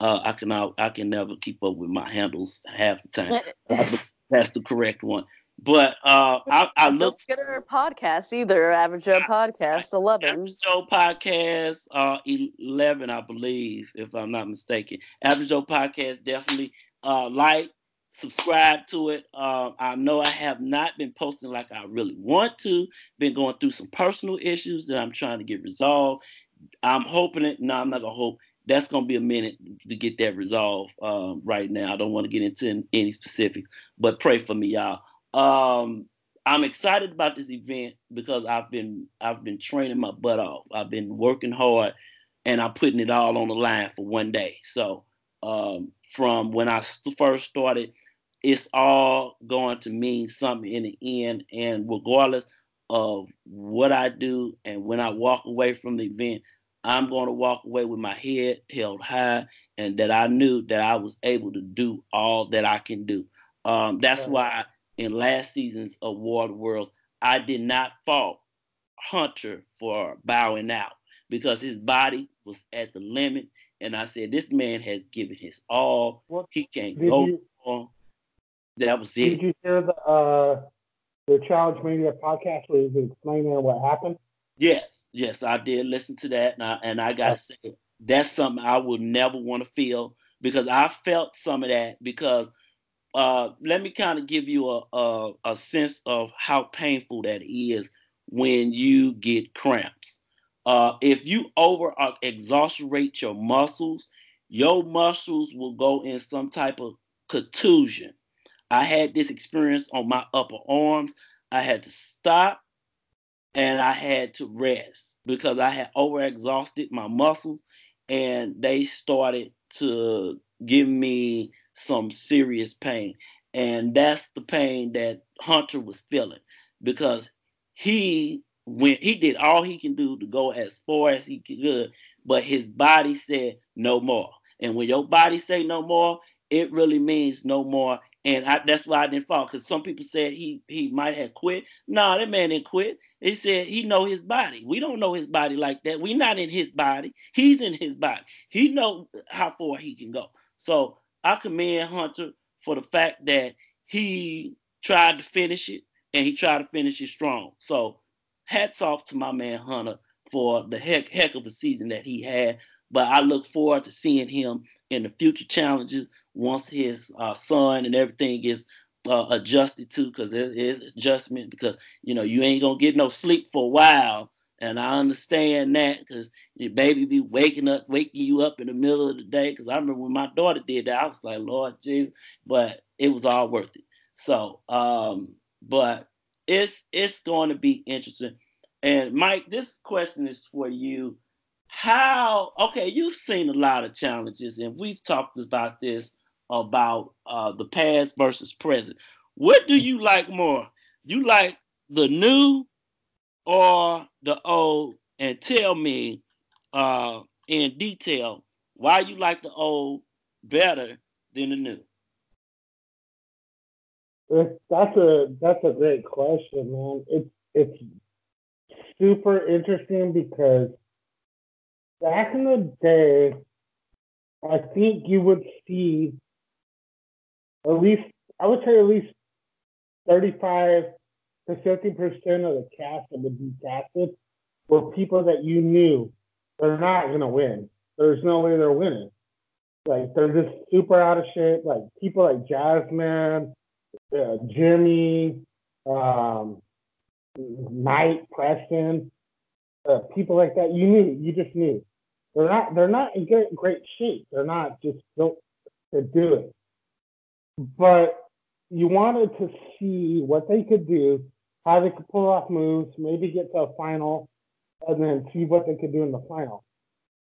Uh, I can I can never keep up with my handles half the time. [LAUGHS] That's the correct one. But uh, I, I Don't look forget our podcast either, Average Joe Podcast 11. Average Joe Podcast, uh, 11, I believe, if I'm not mistaken. Average Joe Podcast, definitely uh, like, subscribe to it. Uh, I know I have not been posting like I really want to. Been going through some personal issues that I'm trying to get resolved. I'm hoping it. No, I'm not gonna hope. That's gonna be a minute to get that resolved um, right now. I don't want to get into any specifics, but pray for me, y'all. Um, I'm excited about this event because I've been I've been training my butt off. I've been working hard, and I'm putting it all on the line for one day. So um, from when I first started, it's all going to mean something in the end. And regardless of what I do, and when I walk away from the event, I'm going to walk away with my head held high, and that I knew that I was able to do all that I can do. Um, that's why in last season's award world, I did not fault Hunter for bowing out because his body was at the limit. And I said, this man has given his all. What- He can't go you wrong. That was did it. Did you hear the uh the Challenge Mania podcast where he was explaining what happened? Yes, yes, I did listen to that, and I, and I gotta say, that's something I would never want to feel because I felt some of that because uh, let me kind of give you a, a, a sense of how painful that is when you get cramps. Uh, if you over exaggerate your muscles, your muscles will go in some type of contusion. I had this experience on my upper arms. I had to stop and I had to rest because I had overexhausted my muscles and they started to give me some serious pain. And that's the pain that Hunter was feeling because he went he did all he can do to go as far as he could, but his body said no more. And when your body say no more, it really means no more. And I, that's why I didn't fall because some people said he he might have quit. No, that man didn't quit. He said he know his body. We don't know his body like that. We not in his body. He's in his body. He know how far he can go. So I commend Hunter for the fact that he tried to finish it and he tried to finish it strong. So hats off to my man Hunter for the heck heck of a season that he had. But I look forward to seeing him in the future challenges once his uh, son and everything gets uh, adjusted to, because there is adjustment. Because you know you ain't gonna get no sleep for a while, and I understand that because your baby be waking up, waking you up in the middle of the day. Because I remember when my daughter did that, I was like, Lord Jesus, but it was all worth it. So, um, but it's it's going to be interesting. And Mike, this question is for you how okay you've seen a lot of challenges and we've talked about this about uh, the past versus present what do you like more you like the new or the old and tell me uh, in detail why you like the old better than the new. That's a that's a great question man. It's it's super interesting because back in the day, I think you would see at least, I would say at least 35 to 50 percent of the cast that would be casted were people that you knew they're not to win. There's no way they're winning. Like, they're just super out of shape. Like, people like Jasmine, uh, Jemmye, um, Knight, Preston, uh, people like that. You knew, you just knew. They're not they're not in great, great shape. They're not just built to do it. But you wanted to see what they could do, how they could pull off moves, maybe get to a final, and then see what they could do in the final.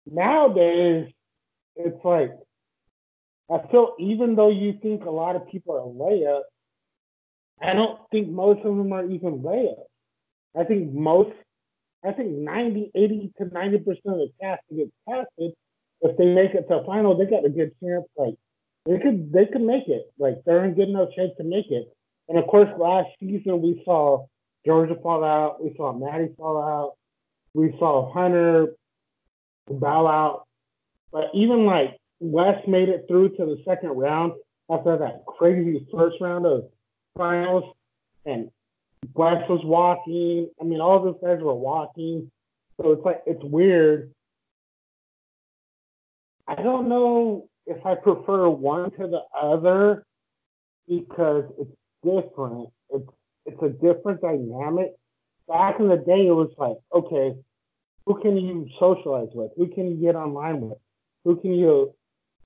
Nowadays, it's like I feel even though you think a lot of people are layups, I don't think most of them are even layups. I think most I think 90, 80 to 90% of the cast to get casted, if they make it to a final, they got a good chance. Like they could they could make it. Like they're in good enough shape to make it. And of course, last season we saw Georgia fall out, we saw Maddie fall out, we saw Hunter bow out. But even like Wes made it through to the second round after that crazy first round of finals, and Wes was walking. I mean, all those guys were walking. So it's like it's weird. I don't know if I prefer one to the other because it's different. It's it's a different dynamic. Back in the day, it was like, okay, who can you socialize with? Who can you get online with? Who can you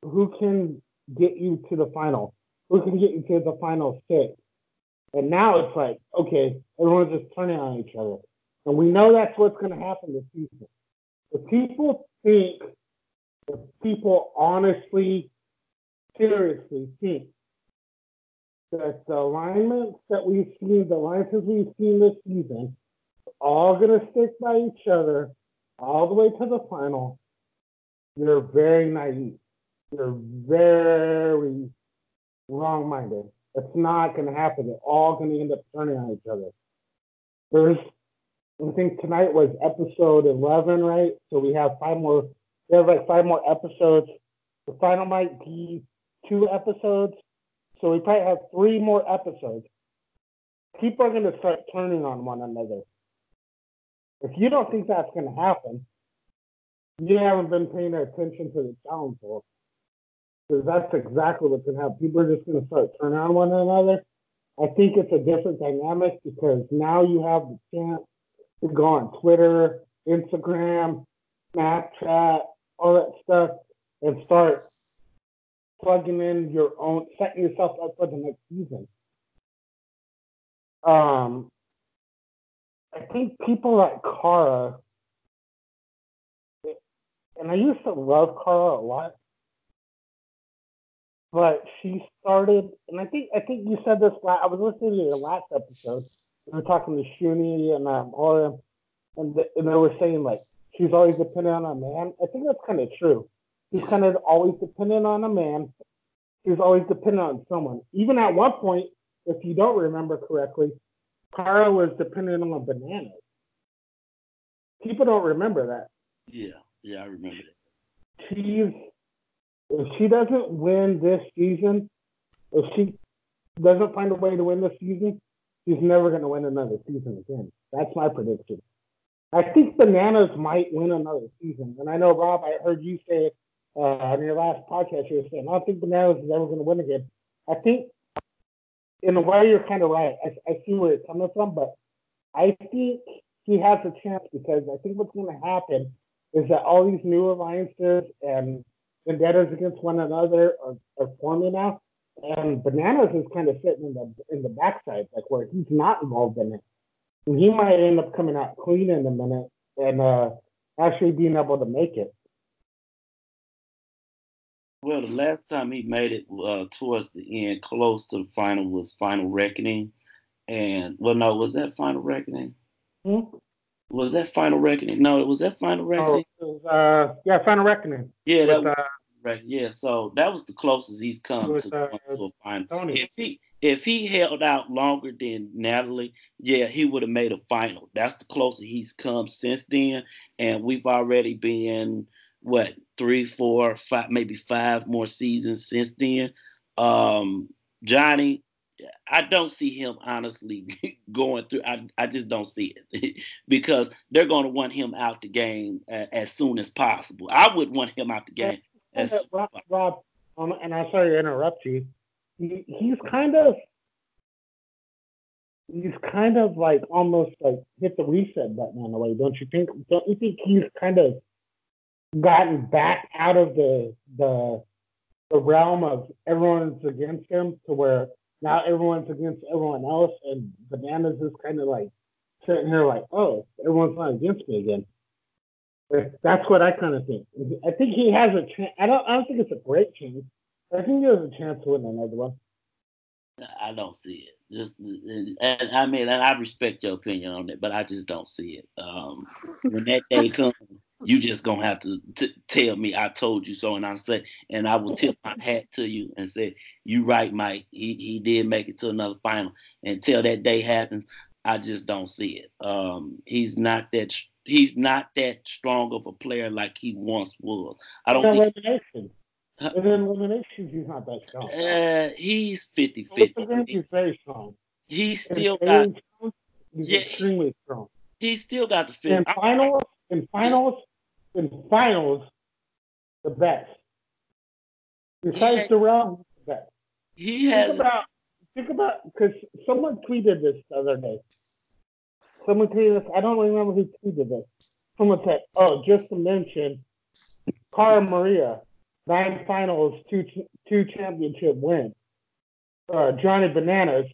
who can get you to the final? Who can get you to the final six? And now it's like, okay, everyone's just turning on each other. And we know that's what's going to happen this season. If people think, if people honestly, seriously think that the alignments that we've seen, the alliances we've seen this season, all going to stick by each other all the way to the final, you're very naive. You're very wrong minded. It's not going to happen. They're all going to end up turning on each other. There's, I think tonight was episode 11, right? So we have five more, we have like five more episodes. The final might be two episodes. So we probably have three more episodes. People are going to start turning on one another. If you don't think that's going to happen, you haven't been paying attention to the downfall. Because that's exactly what's going to happen. People are just going to start turning on one another. I think it's a different dynamic because now you have the chance to go on Twitter, Instagram, Snapchat, all that stuff, and start plugging in your own, setting yourself up for the next season. Um, I think people like Cara, and I used to love Cara a lot, but she started, and I think I think you said this. Last, I was listening to your last episode. We were talking to Shuni and um, them, and, the, and they were saying like she's always dependent on a man. I think that's kind of true. She's kind of always dependent on a man. She's always dependent on someone. Even at one point, if you don't remember correctly, Cara was dependent on bananas. People don't remember that. Yeah, yeah, I remember that. She's if she doesn't win this season, if she doesn't find a way to win this season, she's never going to win another season again. That's my prediction. I think Bananas might win another season. And I know, Rob, I heard you say uh, on your last podcast, you were saying, I don't think Bananas is ever going to win again. I think, in a way, you're kind of right. I, I see where it's coming from, but I think he has a chance because I think what's going to happen is that all these new alliances and vendettas against one another are, are forming now. And Bananas is kind of sitting in the in the backside, like where he's not involved in it. And he might end up coming out clean in a minute and uh, actually being able to make it. Well, the last time he made it uh, towards the end, close to the final, was Final Reckoning. And, well, no, was that Final Reckoning? Hmm? Was that Final Reckoning? No, it was that Final Reckoning. Oh, was, uh, yeah, Final Reckoning. Yeah, that with, was uh, right. Yeah, so that was the closest he's come to, uh, to a final. Tony. If he if he held out longer than Natalie, yeah, he would have made a final. That's the closest he's come since then, and we've already been what three, four, five, maybe five more seasons since then. Um, Johnny, I don't see him honestly [LAUGHS] going through. I, I just don't see it [LAUGHS] because they're going to want him out the game as, as soon as possible. I would want him out the game as Rob. Rob um, and I'm sorry to interrupt you. He, he's kind of he's kind of like almost like hit the reset button in a way, don't you think? Don't you think he's kind of gotten back out of the the the realm of everyone's against him to where now everyone's against everyone else and bananas is kind of like sitting here like, oh, everyone's not against me again. That's what I kind of think. I think he has a chance. I don't. I don't think it's a great chance. I think he has a chance to win another one. I don't see it. Just and, and I mean, and I respect your opinion on it, but I just don't see it. Um, when that day comes, you just gonna have to t- tell me I told you so, and I say, and I will tip my hat to you and say, you right, Mike. He he did make it to another final. Until that day happens, I just don't see it. Um, he's not that he's not that strong of a player like he once was. I don't in think elimination. Huh? In eliminations, he's not that strong. uh, he's 50 50. he's very strong. He's still got phase, he's Yeah, extremely strong. he's still got the In fit. Finals, in finals, in finals, the best. Besides Darrell, he's the best. He has Think about, think about, because someone tweeted this the other day. Someone tweeted this. I don't remember who tweeted this. Someone said, "Oh, just to mention, Cara Maria, nine finals, two two championship wins. Uh, Johnny Bananas,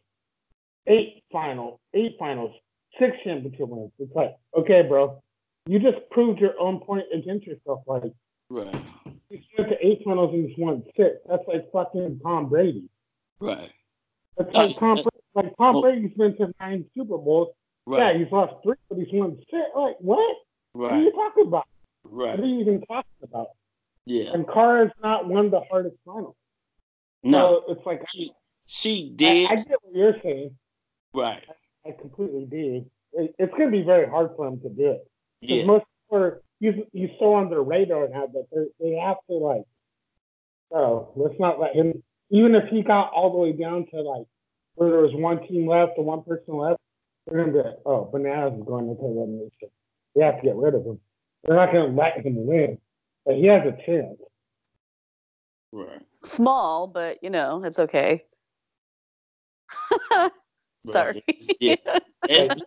eight final, eight finals, six championship wins." It's like, okay, bro, you just proved your own point against yourself. Like, right, he's went to eight finals and he's won six. That's like fucking Tom Brady. right, That's like Uh, Tom, uh, Brady. like Tom well- Brady's been to nine Super Bowls. Right. Yeah, he's lost three, but he's won six. Like what? Right. What are you talking about? Right. What are you even talking about? Yeah, And Cara's not won the hardest finals. no, So it's like she she did I get what you're saying. right. I completely do. It, it's going to be very hard for him to do it. Because Yeah, most people are you he's so on their radar now that they they have to like. Oh, let's not let him. Even if he got all the way down to like where there was one team left or one person left, they're gonna be like, oh, Bananas is going into elimination. We have to get rid of him. they're not going to let him win, but he has a chance. Right. Small, but you know, it's okay. [LAUGHS] Sorry. Yeah. [LAUGHS] It's,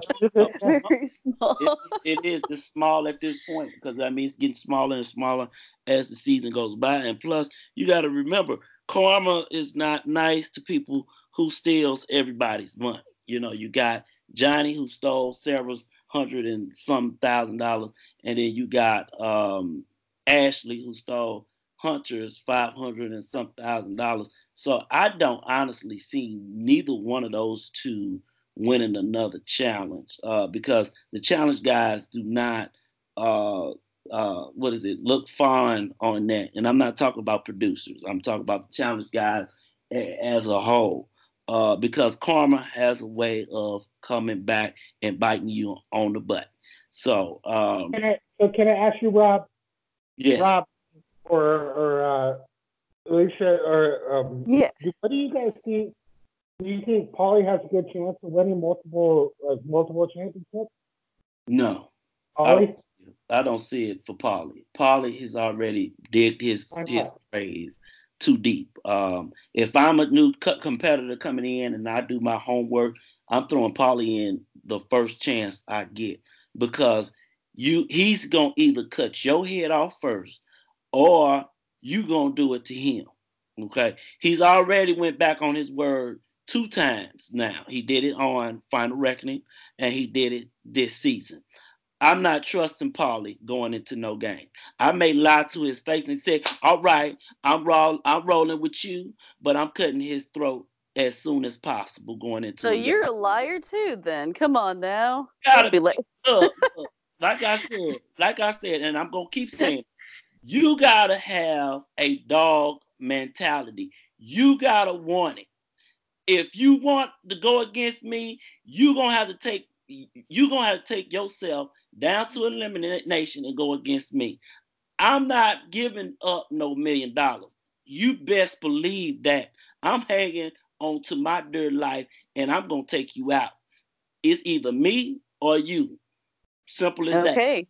Very [LAUGHS] [LAUGHS] it is it's small at this point because I mean it's getting smaller and smaller as the season goes by. And plus, you got to remember, karma is not nice to people who steals everybody's money. You know, you got Johnny who stole several hundred and some thousand dollars, and then you got um, Ashley who stole Hunter's five hundred and some thousand dollars. So I don't honestly see neither one of those two winning another challenge uh, because the challenge guys do not uh, uh, what is it look fine on that. And I'm not talking about producers. I'm talking about the challenge guys a- as a whole. Uh, because karma has a way of coming back and biting you on the butt. So, um, Can I, so can I ask you, Rob? yeah, Rob or or uh, Alicia or um, Yeah. what do you guys think? Do you think Paulie has a good chance of winning multiple like multiple championships? no, I don't, see it. I don't see it for Paulie. Paulie has already digged his his grave too deep. Um, if I'm a new co- competitor coming in and I do my homework, I'm throwing Paulie in the first chance I get because you he's gonna either cut your head off first or you gonna do it to him. Okay, he's already went back on his word two times now. He did it on Final Reckoning and he did it this season. I'm not trusting Paulie going into no game. I may lie to his face and say, "All right, I'm roll, I'm rolling with you, but I'm cutting his throat as soon as possible going into." So a you're game. a liar too, then? Come on now. Gotta be like, look, look, like I said, like I said, and I'm gonna keep saying, you gotta have a dog mentality. You gotta want it. If you want to go against me, you gonna have to take you gonna have to take yourself down to elimination and go against me. I'm not giving up no million dollars. You best believe that I'm hanging on to my dear life and I'm gonna take you out. It's either me or you. Simple as that. okay,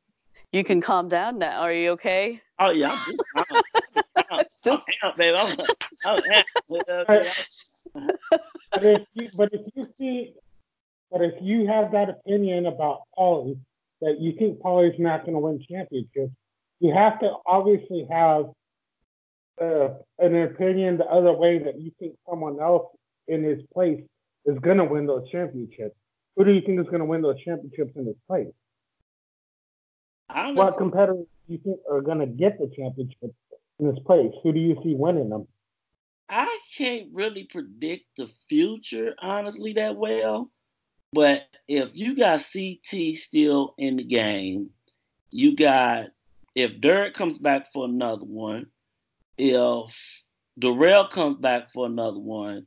you can calm down now. Are you okay? Oh yeah, I'm just, I'm, I'm, [LAUGHS] I'm, Just- amped, [LAUGHS] baby. I'm, I'm amped. But if you but if you see but if you have that opinion about Paulie, that you think Paulie's not going to win championships, you have to obviously have uh, an opinion the other way that you think someone else in his place is going to win those championships. Who do you think is going to win those championships in his place? Honestly, What competitors do you think are going to get the championship in his place? Who do you see winning them? I can't really predict the future, honestly, that well. But if you got CT still in the game, you got if Derrick comes back for another one, if Darrell comes back for another one,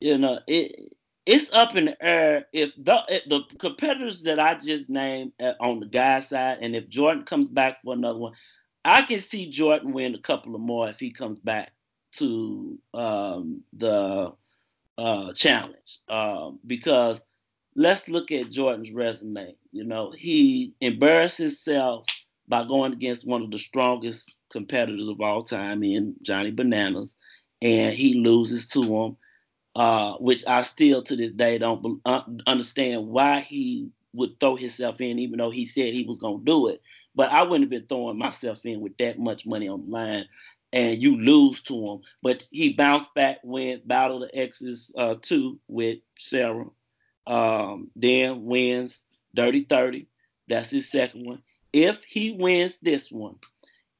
you know, it it's up in the air. If the if the competitors that I just named uh, on the guy side, and if Jordan comes back for another one, I can see Jordan win a couple of more if he comes back to um, the uh, challenge um, because let's look at Jordan's resume. You know, he embarrassed himself by going against one of the strongest competitors of all time in Johnny Bananas, and he loses to him, uh, which I still to this day don't uh, understand why he would throw himself in, even though he said he was gonna do it. But I wouldn't have been throwing myself in with that much money on the line and you lose to him. But he bounced back, went Battle the Exes uh, two with Sarah. Um, then wins Dirty 30. That's his second one. If he wins this one,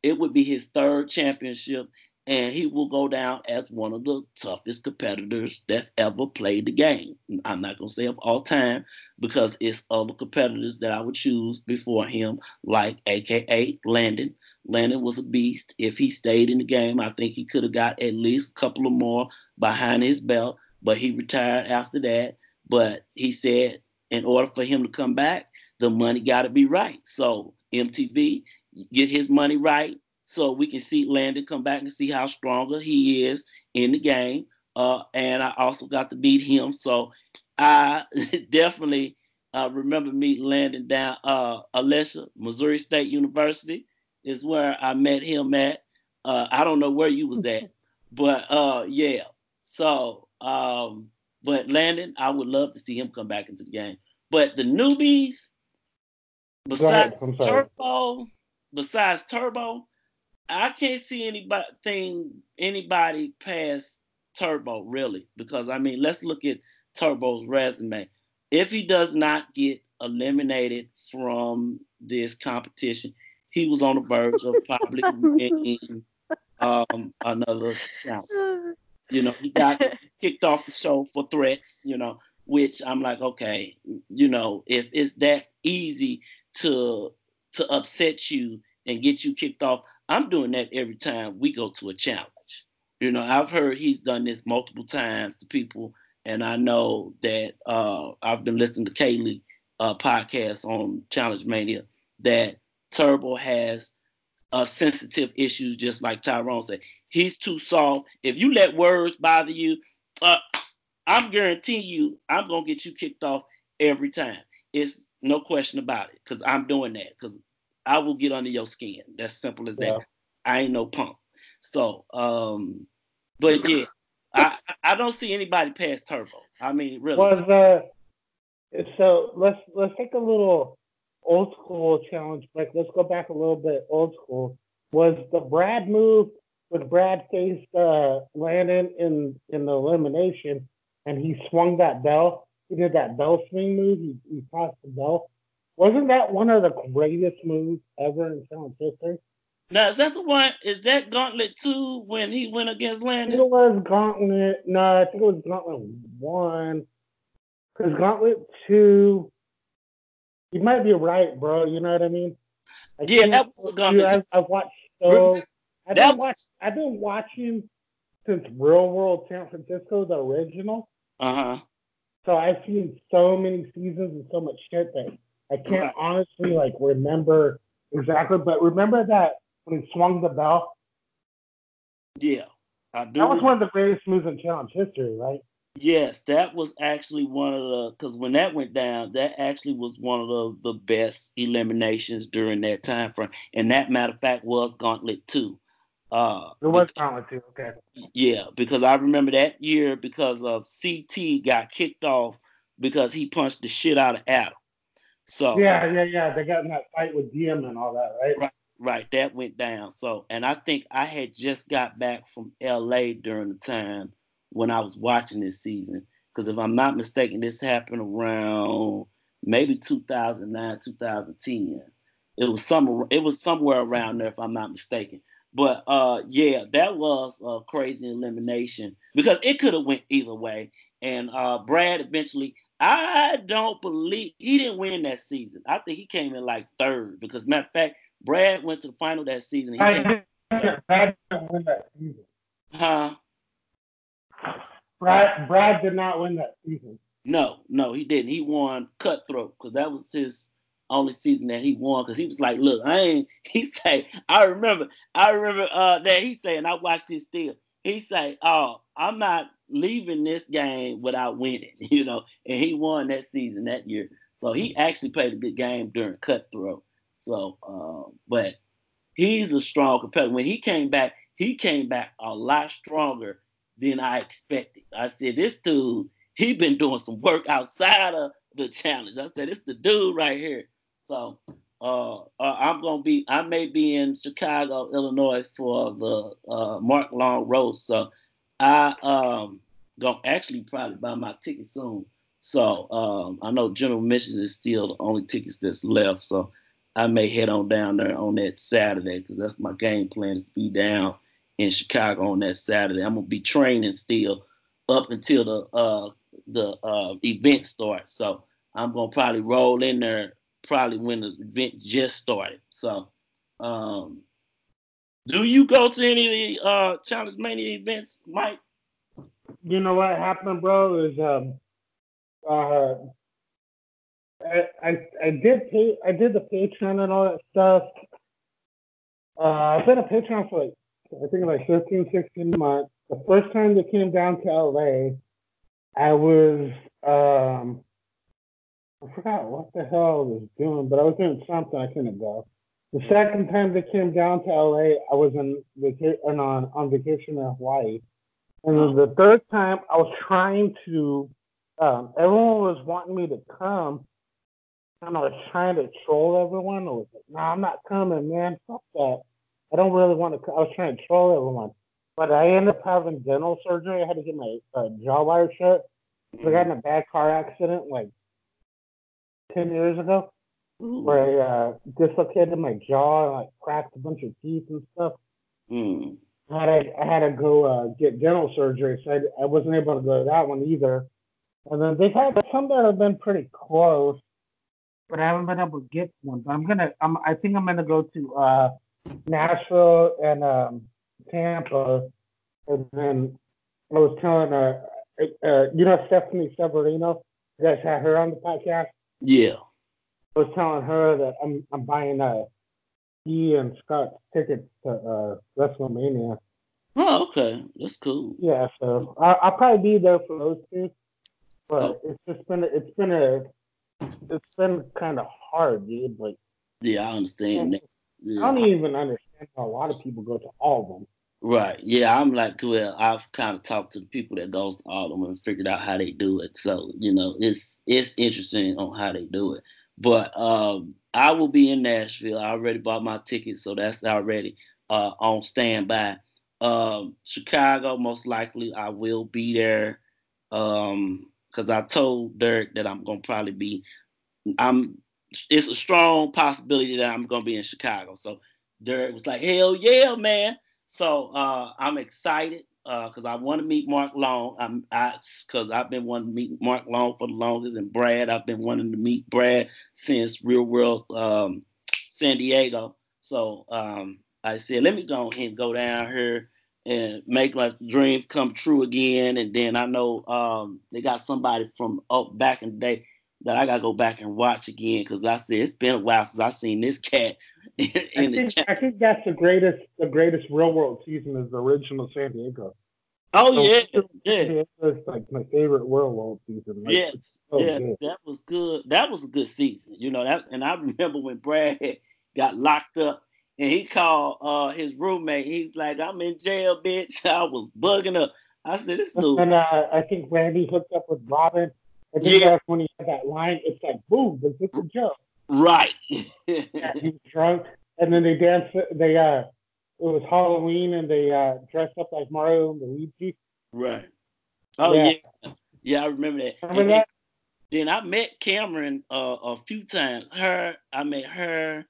it would be his third championship, and he will go down as one of the toughest competitors that's ever played the game. I'm not gonna say of all time because it's other competitors that I would choose before him, like AKA Landon. Landon was a beast. If he stayed in the game, I think he could have got at least a couple of more behind his belt, but he retired after that. But he said in order for him to come back, the money got to be right. So MTV, get his money right so we can see Landon come back and see how stronger he is in the game. Uh, and I also got to beat him. So I [LAUGHS] definitely I remember meeting Landon down uh Alicia, Missouri State University is where I met him at. Uh, I don't know where you was at, [LAUGHS] but uh, yeah. So, um, but Landon, I would love to see him come back into the game. But the newbies, besides Turbo, besides Turbo, I can't see anybody anybody past Turbo really because I mean let's look at Turbo's resume. If he does not get eliminated from this competition, he was on the verge of probably [LAUGHS] winning um, another challenge. You know, he got kicked off the show for threats. You know, which I'm like, okay, you know, if it's that easy to to upset you and get you kicked off, I'm doing that every time we go to a challenge. You know, I've heard he's done this multiple times to people, and I know that uh, I've been listening to Kaylee uh, podcast on Challenge Mania that Turbo has uh, sensitive issues, just like Tyrone said. He's too soft. If you let words bother you, uh, I'm guaranteeing you, I'm gonna get you kicked off every time. It's no question about it, cause I'm doing that, cause I will get under your skin. That's simple as yeah. that. I ain't no punk. So, um, but yeah, [LAUGHS] I I don't see anybody past Turbo. I mean, really. Was uh, so let's let's take a little old school challenge Like Let's go back a little bit old school. Was the Brad move when Brad faced uh, Landon in in the elimination and he swung that bell? He did that bell swing move. He, he tossed the bell. Wasn't that one of the greatest moves ever in challenge history? Now is that the one? Is that Gauntlet two when he went against Landon? it was Gauntlet. No, I think it was Gauntlet one. Because Gauntlet two you might be right, bro. You know what I mean? I yeah, that was gonna. I've, I've watched so. I've been, watch, I've been watching since Real World San Francisco, the original. Uh huh. So I've seen so many seasons and so much shit that I can't right. honestly like remember exactly. But remember that when he swung the bell. Yeah, I do. That was one of the greatest moves in challenge history, right? Yes, that was actually one of the because when that went down, that actually was one of the, the best eliminations during that time frame. And that matter of fact was Gauntlet two. Uh, it was Gauntlet two, okay. Yeah, because I remember that year because of CT got kicked off because he punched the shit out of Adam. So yeah, yeah, yeah. They got in that fight with Diem and all that, right? Right, right. That went down. So, and I think I had just got back from LA during the time when I was watching this season. Because if I'm not mistaken, this happened around maybe 2009, 2010. It was some, it was somewhere around there, if I'm not mistaken. But uh, yeah, that was a crazy elimination because it could have went either way. And uh, Brad eventually, I don't believe he didn't win that season. I think he came in like third because matter of fact, Brad went to the final that season. He Brad didn't win that season. Huh? Brad Brad did not win that season. No, no, he didn't. He won Cutthroat because that was his only season that he won. Because he was like, "Look, I ain't." [LAUGHS] He say, "I remember, I remember uh, that he said, and I watched this still. He say, "Oh, I'm not leaving this game without winning," [LAUGHS] you know. And he won that season that year. So he actually played a good game during Cutthroat. So, uh, but he's a strong competitor. When he came back, he came back a lot stronger than I expected. I said, this dude, he been doing some work outside of the challenge. I said, it's the dude right here. So uh, uh, I'm gonna be, I may be in Chicago, Illinois for the uh, Mark Long Roast. So I um gonna actually probably buy my ticket soon. So um, I know General Mission is still the only tickets that's left. So I may head on down there on that Saturday because that's my game plan is to be down in Chicago on that Saturday. I'm gonna be training still up until the uh the uh event starts. So I'm gonna probably roll in there probably when the event just started. So um do you go to any of the uh Challenge Mania events, Mike? You know what happened, bro, is um uh I, I I did pay I did the Patreon and all that stuff. Uh, I've been a Patreon for like I think like 15, 16 months. The first time they came down to LA, I was um, I forgot what the hell I was doing, but I was doing something. I couldn't go. The second time they came down to LA, I was in vacation on on vacation in Hawaii, and then the third time I was trying to. Um, everyone was wanting me to come, and I was trying to troll everyone. I was like, "Nah, I'm not coming, man. Fuck that. I don't really want to." I was trying to troll everyone, but I ended up having dental surgery. I had to get my uh, jaw wire shut. I got in a bad car accident like ten years ago Ooh. where I uh, dislocated my jaw and like cracked a bunch of teeth and stuff. Mm. I had to, I had to go uh, get dental surgery, so I, I wasn't able to go to that one either. And then they've had some that have been pretty close, but I haven't been able to get one. But I'm gonna, I'm, I think I'm gonna go to uh, Nashville and um, Tampa, and then I was telling uh, uh, you know Stephanie Severino, you guys had her on the podcast. Yeah. I was telling her that I'm I'm buying uh he and Scott's tickets to uh WrestleMania. Oh, okay. That's cool. Yeah, so I, I'll probably be there for those two. But Oh. it's just been it's been a it's been kind of hard, dude. Like Yeah, I understand that. I Yeah. don't even understand how a lot of people go to all of them. Right. Yeah, I'm like, well, I've kind of talked to the people that goes to all of them and figured out how they do it. So, you know, it's it's interesting on how they do it. But um, I will be in Nashville. I already bought my ticket, so that's already uh, on standby. Um, Chicago, most likely, I will be there Um, because I told Derrick that I'm gonna probably be. I'm. It's a strong possibility that I'm gonna be in Chicago. So Derrick was like, "Hell yeah, man!" So uh, I'm excited because I want to meet Mark Long. I'm because I've been wanting to meet Mark Long for the longest, and Brad. I've been wanting to meet Brad since Real World um, San Diego. So um, I said, let me go and go down here and make my dreams come true again. And then I know um, they got somebody from up back in the day that I gotta go back and watch again because I said it's been a while since I seen this cat [LAUGHS] in, I in the think. I think that's the greatest the greatest real world season is the original San Diego. Oh The yeah, yeah. Is like my favorite real world season. Like, Yes, so yeah, good. that was good. That was a good season, you know. That and I remember when Brad [LAUGHS] got locked up and he called uh his roommate. He's like, "I'm in jail, bitch." [LAUGHS] I was bugging up. I said, "This dude." And uh, I think Randy hooked up with Robin. I think Yeah. that's when he had that line. It's like, boom, is this a joke? Right. [LAUGHS] Yeah, he was drunk, and then they danced. They uh, it was Halloween, and they uh dressed up like Mario and Luigi. right. Oh yeah. Yeah. yeah, I remember that. Remember that? Then, then I met Cameran uh, a few times. Her, I met her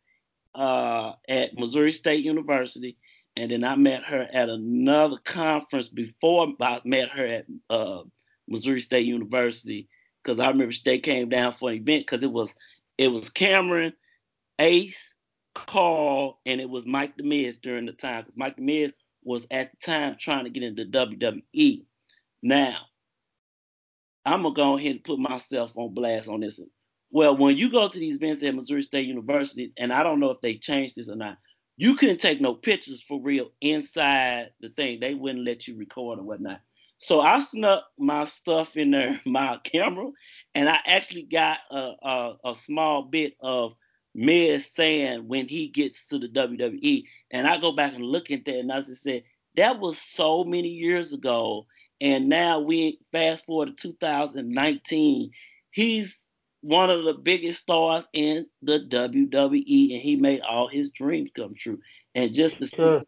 uh, at Missouri State University, and then I met her at another conference before I met her at uh, Missouri State University because I remember they came down for an event because it was it was Cameran, Ace, Carl, and it was Mike the Miz during the time because Mike the Miz was at the time trying to get into WWE. Now, I'm gonna go ahead and put myself on blast on this. Well, when you go to these events at Missouri State University, and I don't know if they changed this or not, you couldn't take no pictures for real inside the thing. They wouldn't let you record or whatnot. So I snuck my stuff in there, [LAUGHS] my camera, and I actually got a, a, a small bit of Miz saying when he gets to the WWE. And I go back and look at that, and I just said, that was so many years ago. And now we fast forward to 2019. He's one of the biggest stars in the WWE, and he made all his dreams come true. And just to Sure.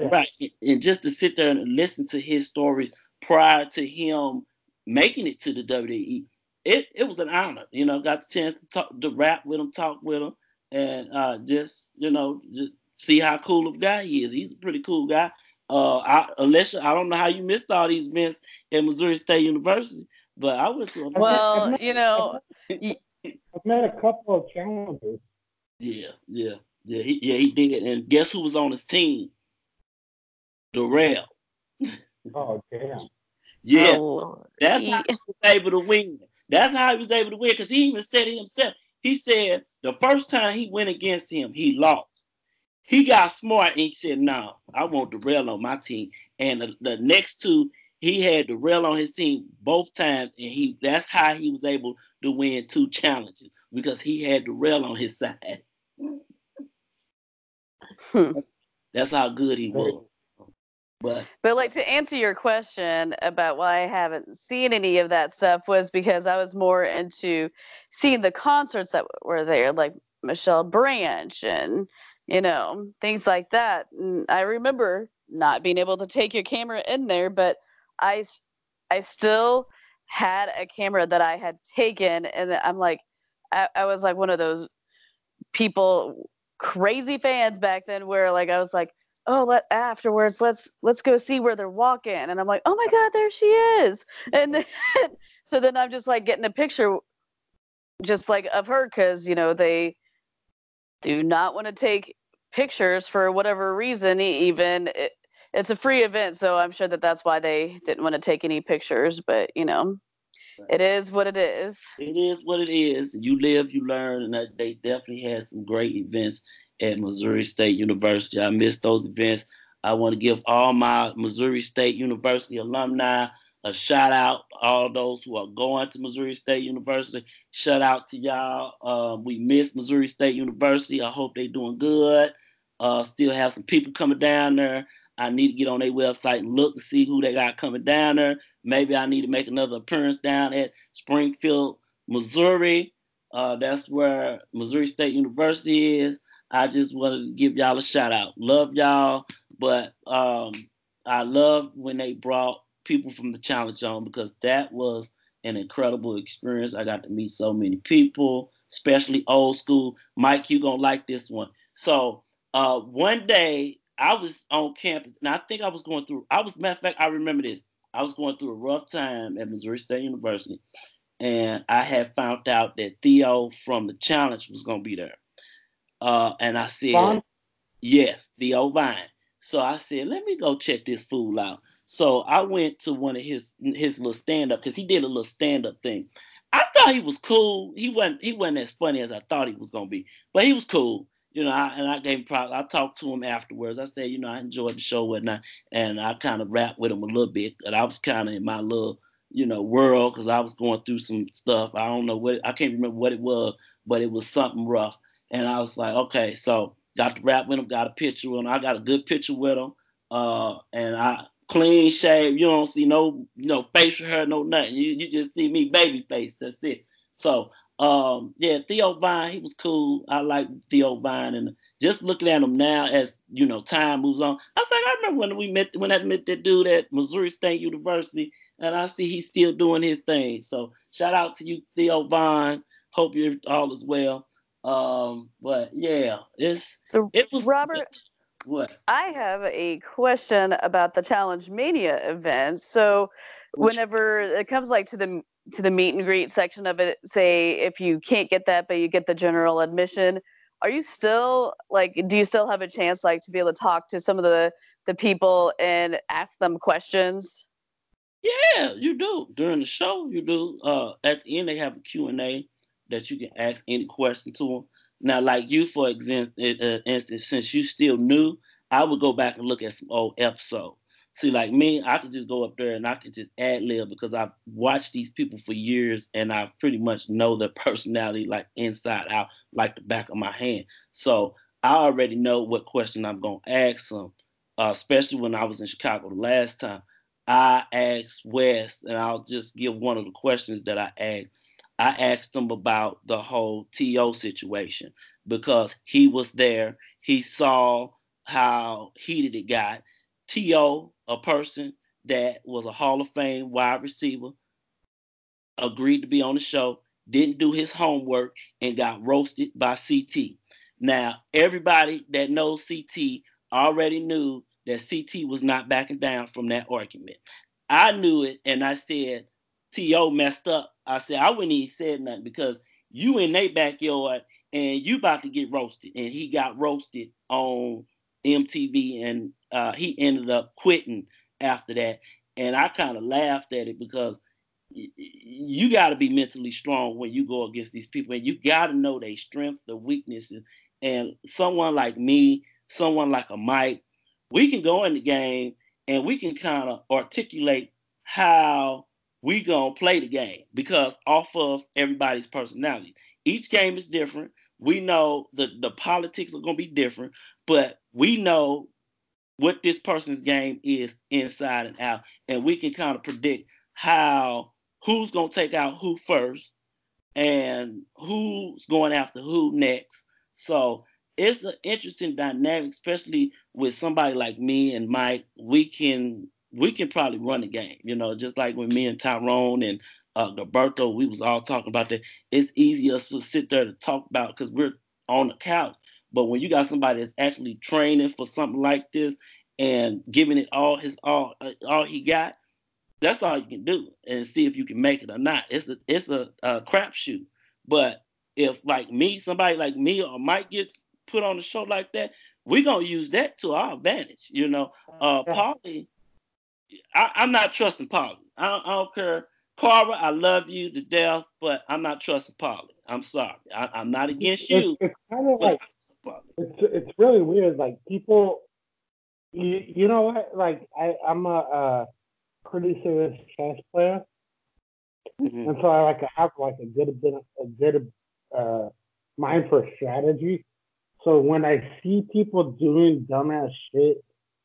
sit, right, and just to sit there and listen to his stories prior to him making it to the WWE, it, it was an honor. You know, got the chance to talk, to rap with him, talk with him, and uh, just you know, just see how cool of a guy he is. He's a pretty cool guy. Uh, I, Alicia, I don't know how you missed all these events at Missouri State University, but I went to a I've met- Well, I've [LAUGHS] met- you know, I've met a couple of challengers. Yeah, yeah, yeah. He, yeah, he did. And guess who was on his team? Darrell. [LAUGHS] Oh damn. Yeah, oh, Lord. that's how he was able to win. That's how he was able to win because he even said it himself. He said the first time he went against him, he lost. He got smart and he said, "No, I want Darrell on my team." And the, the next two, he had Darrell on his team both times, and he that's how he was able to win two challenges because he had Darrell on his side. Hmm. That's how good he was. But like to answer your question about why I haven't seen any of that stuff was because I was more into seeing the concerts that were there, like Michelle Branch and you know things like that. And I remember not being able to take your camera in there, but I I still had a camera that I had taken, and I'm like I, I was like one of those people crazy fans back then where like I was like oh let afterwards let's let's go see where they're walking. And i'm like oh my god there she is. And then [LAUGHS] so then i'm just like getting a picture just like of her because you know they do not want to take pictures for whatever reason even it, it's a free event so i'm sure that that's why they didn't want to take any pictures but you know it is what it is. It is what it is. You live you learn and they definitely had some great events at Missouri State University. I missed those events. I want to give all my Missouri State University alumni a shout out. All those who are going to Missouri State University, shout out to y'all. Uh, we miss Missouri State University. I hope they're doing good. Uh, still have some people coming down there. I need to get on their website and look to see who they got coming down there. Maybe I need to make another appearance down at Springfield, Missouri. Uh, that's where Missouri State University is. I just wanted to give y'all a shout out. Love y'all, but um, I love when they brought people from the challenge zone because that was an incredible experience. I got to meet so many people, especially old school. Mike, you gonna like this one. So uh, one day I was on campus, and I think I was going through. I was matter of fact, I remember this. I was going through a rough time at Missouri State University, and I had found out that Theo from the challenge was gonna be there. Uh, and I said, Von? yes, Theo Von. So I said, let me go check this fool out. So I went to one of his his little stand up because he did a little stand up thing. I thought he was cool. He wasn't he wasn't as funny as I thought he was gonna be, but he was cool. You know, I, and I gave him props. I talked to him afterwards. I said, you know, I enjoyed the show, whatnot, and I kind of rapped with him a little bit. And I was kind of in my little, you know, world because I was going through some stuff. I don't know what I can't remember what it was, but it was something rough. And I was like, okay, so got to rap with him, got a picture with him. I got a good picture with him. Uh, and I clean shave. You don't see no, know, facial hair, no nothing. You you just see me baby face. That's it. So um, yeah, Theo Von, he was cool. I like Theo Von, and just looking at him now as you know time moves on. I was like, I remember when we met when I met that dude at Missouri State University, and I see he's still doing his thing. So shout out to you, Theo Von. Hope you're all is well. Um, but yeah, it's so it was Robert. It, [LAUGHS] what? I have a question about the Challenge Mania event. So, whenever it comes like to the to the meet and greet section of it, say if you can't get that, but you get the general admission, are you still like, do you still have a chance like to be able to talk to some of the the people and ask them questions? Yeah, you do during the show. You do. Uh, at the end they have a Q and A that you can ask any question to them. Now, like you, for example, uh, instance, since you still new, I would go back and look at some old episodes. See, like me, I could just go up there and I could just ad lib because I've watched these people for years and I pretty much know their [LAUGHS] personality like inside out, like the back of my hand. So I already know what question I'm gonna ask them, uh, especially when I was in Chicago the last time. I asked Wes, and I'll just give one of the questions that I asked. I asked him about the whole TO situation because he was there. He saw how heated it got. TO, a person that was a Hall of Fame wide receiver, agreed to be on the show, didn't do his homework, and got roasted by CT. Now, everybody that knows CT already knew that CT was not backing down from that argument. I knew it, and I said, T.O. messed up. I said, I wouldn't even said nothing because you in their backyard and you about to get roasted. And he got roasted on MTV and uh, he ended up quitting after that. And I kind of laughed at it because y- you got to be mentally strong when you go against these people and you got to know their strengths, their weaknesses. And someone like me, someone like a Mike, we can go in the game and we can kind of articulate how we gonna play the game because off of everybody's personalities. Each game is different. We know the the politics are gonna be different, but we know what this person's game is inside and out, and we can kind of predict how who's gonna take out who first and who's going after who next. So it's an interesting dynamic, especially with somebody like me and Mike. We can we can probably run the game, you know, just like when me and Tyrone and uh, Gilberto, we was all talking about that. It's easier to sit there to talk about because we're on the couch. But when you got somebody that's actually training for something like this and giving it all his all uh, all he got, that's all you can do and see if you can make it or not. It's a it's a, a crapshoot. But if like me, somebody like me or Mike gets put on a show like that, we're gonna use that to our advantage. You know, uh, Paulie, I, am not trusting Paulie. I, I, don't care, Carver. I love you to death, but I'm not trusting Paulie. I'm sorry. I, am not against you. It's, it's kind of like it's it's really weird. Like people, you you know what? Like I I'm a uh, pretty serious chess player, mm-hmm. and so I like I have like a good bit a good uh, mind for strategy. So when I see people doing dumbass shit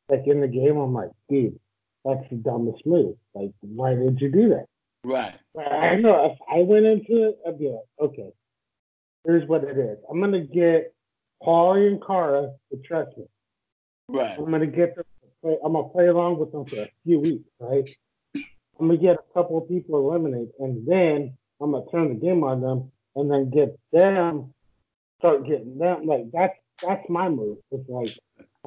like in the game, I'm like, dude, that's the dumbest move. Like, why did you do that? Right. I know if I went into it, I'd be like, okay, here's what it is. I'm gonna get Paulie and Cara to trust me. Right. I'm gonna get them. Play, I'm gonna play along with them for a few weeks, right? I'm gonna get a couple of people eliminated, and then I'm gonna turn the game on them, and then get them start getting them like that's that's my move. It's like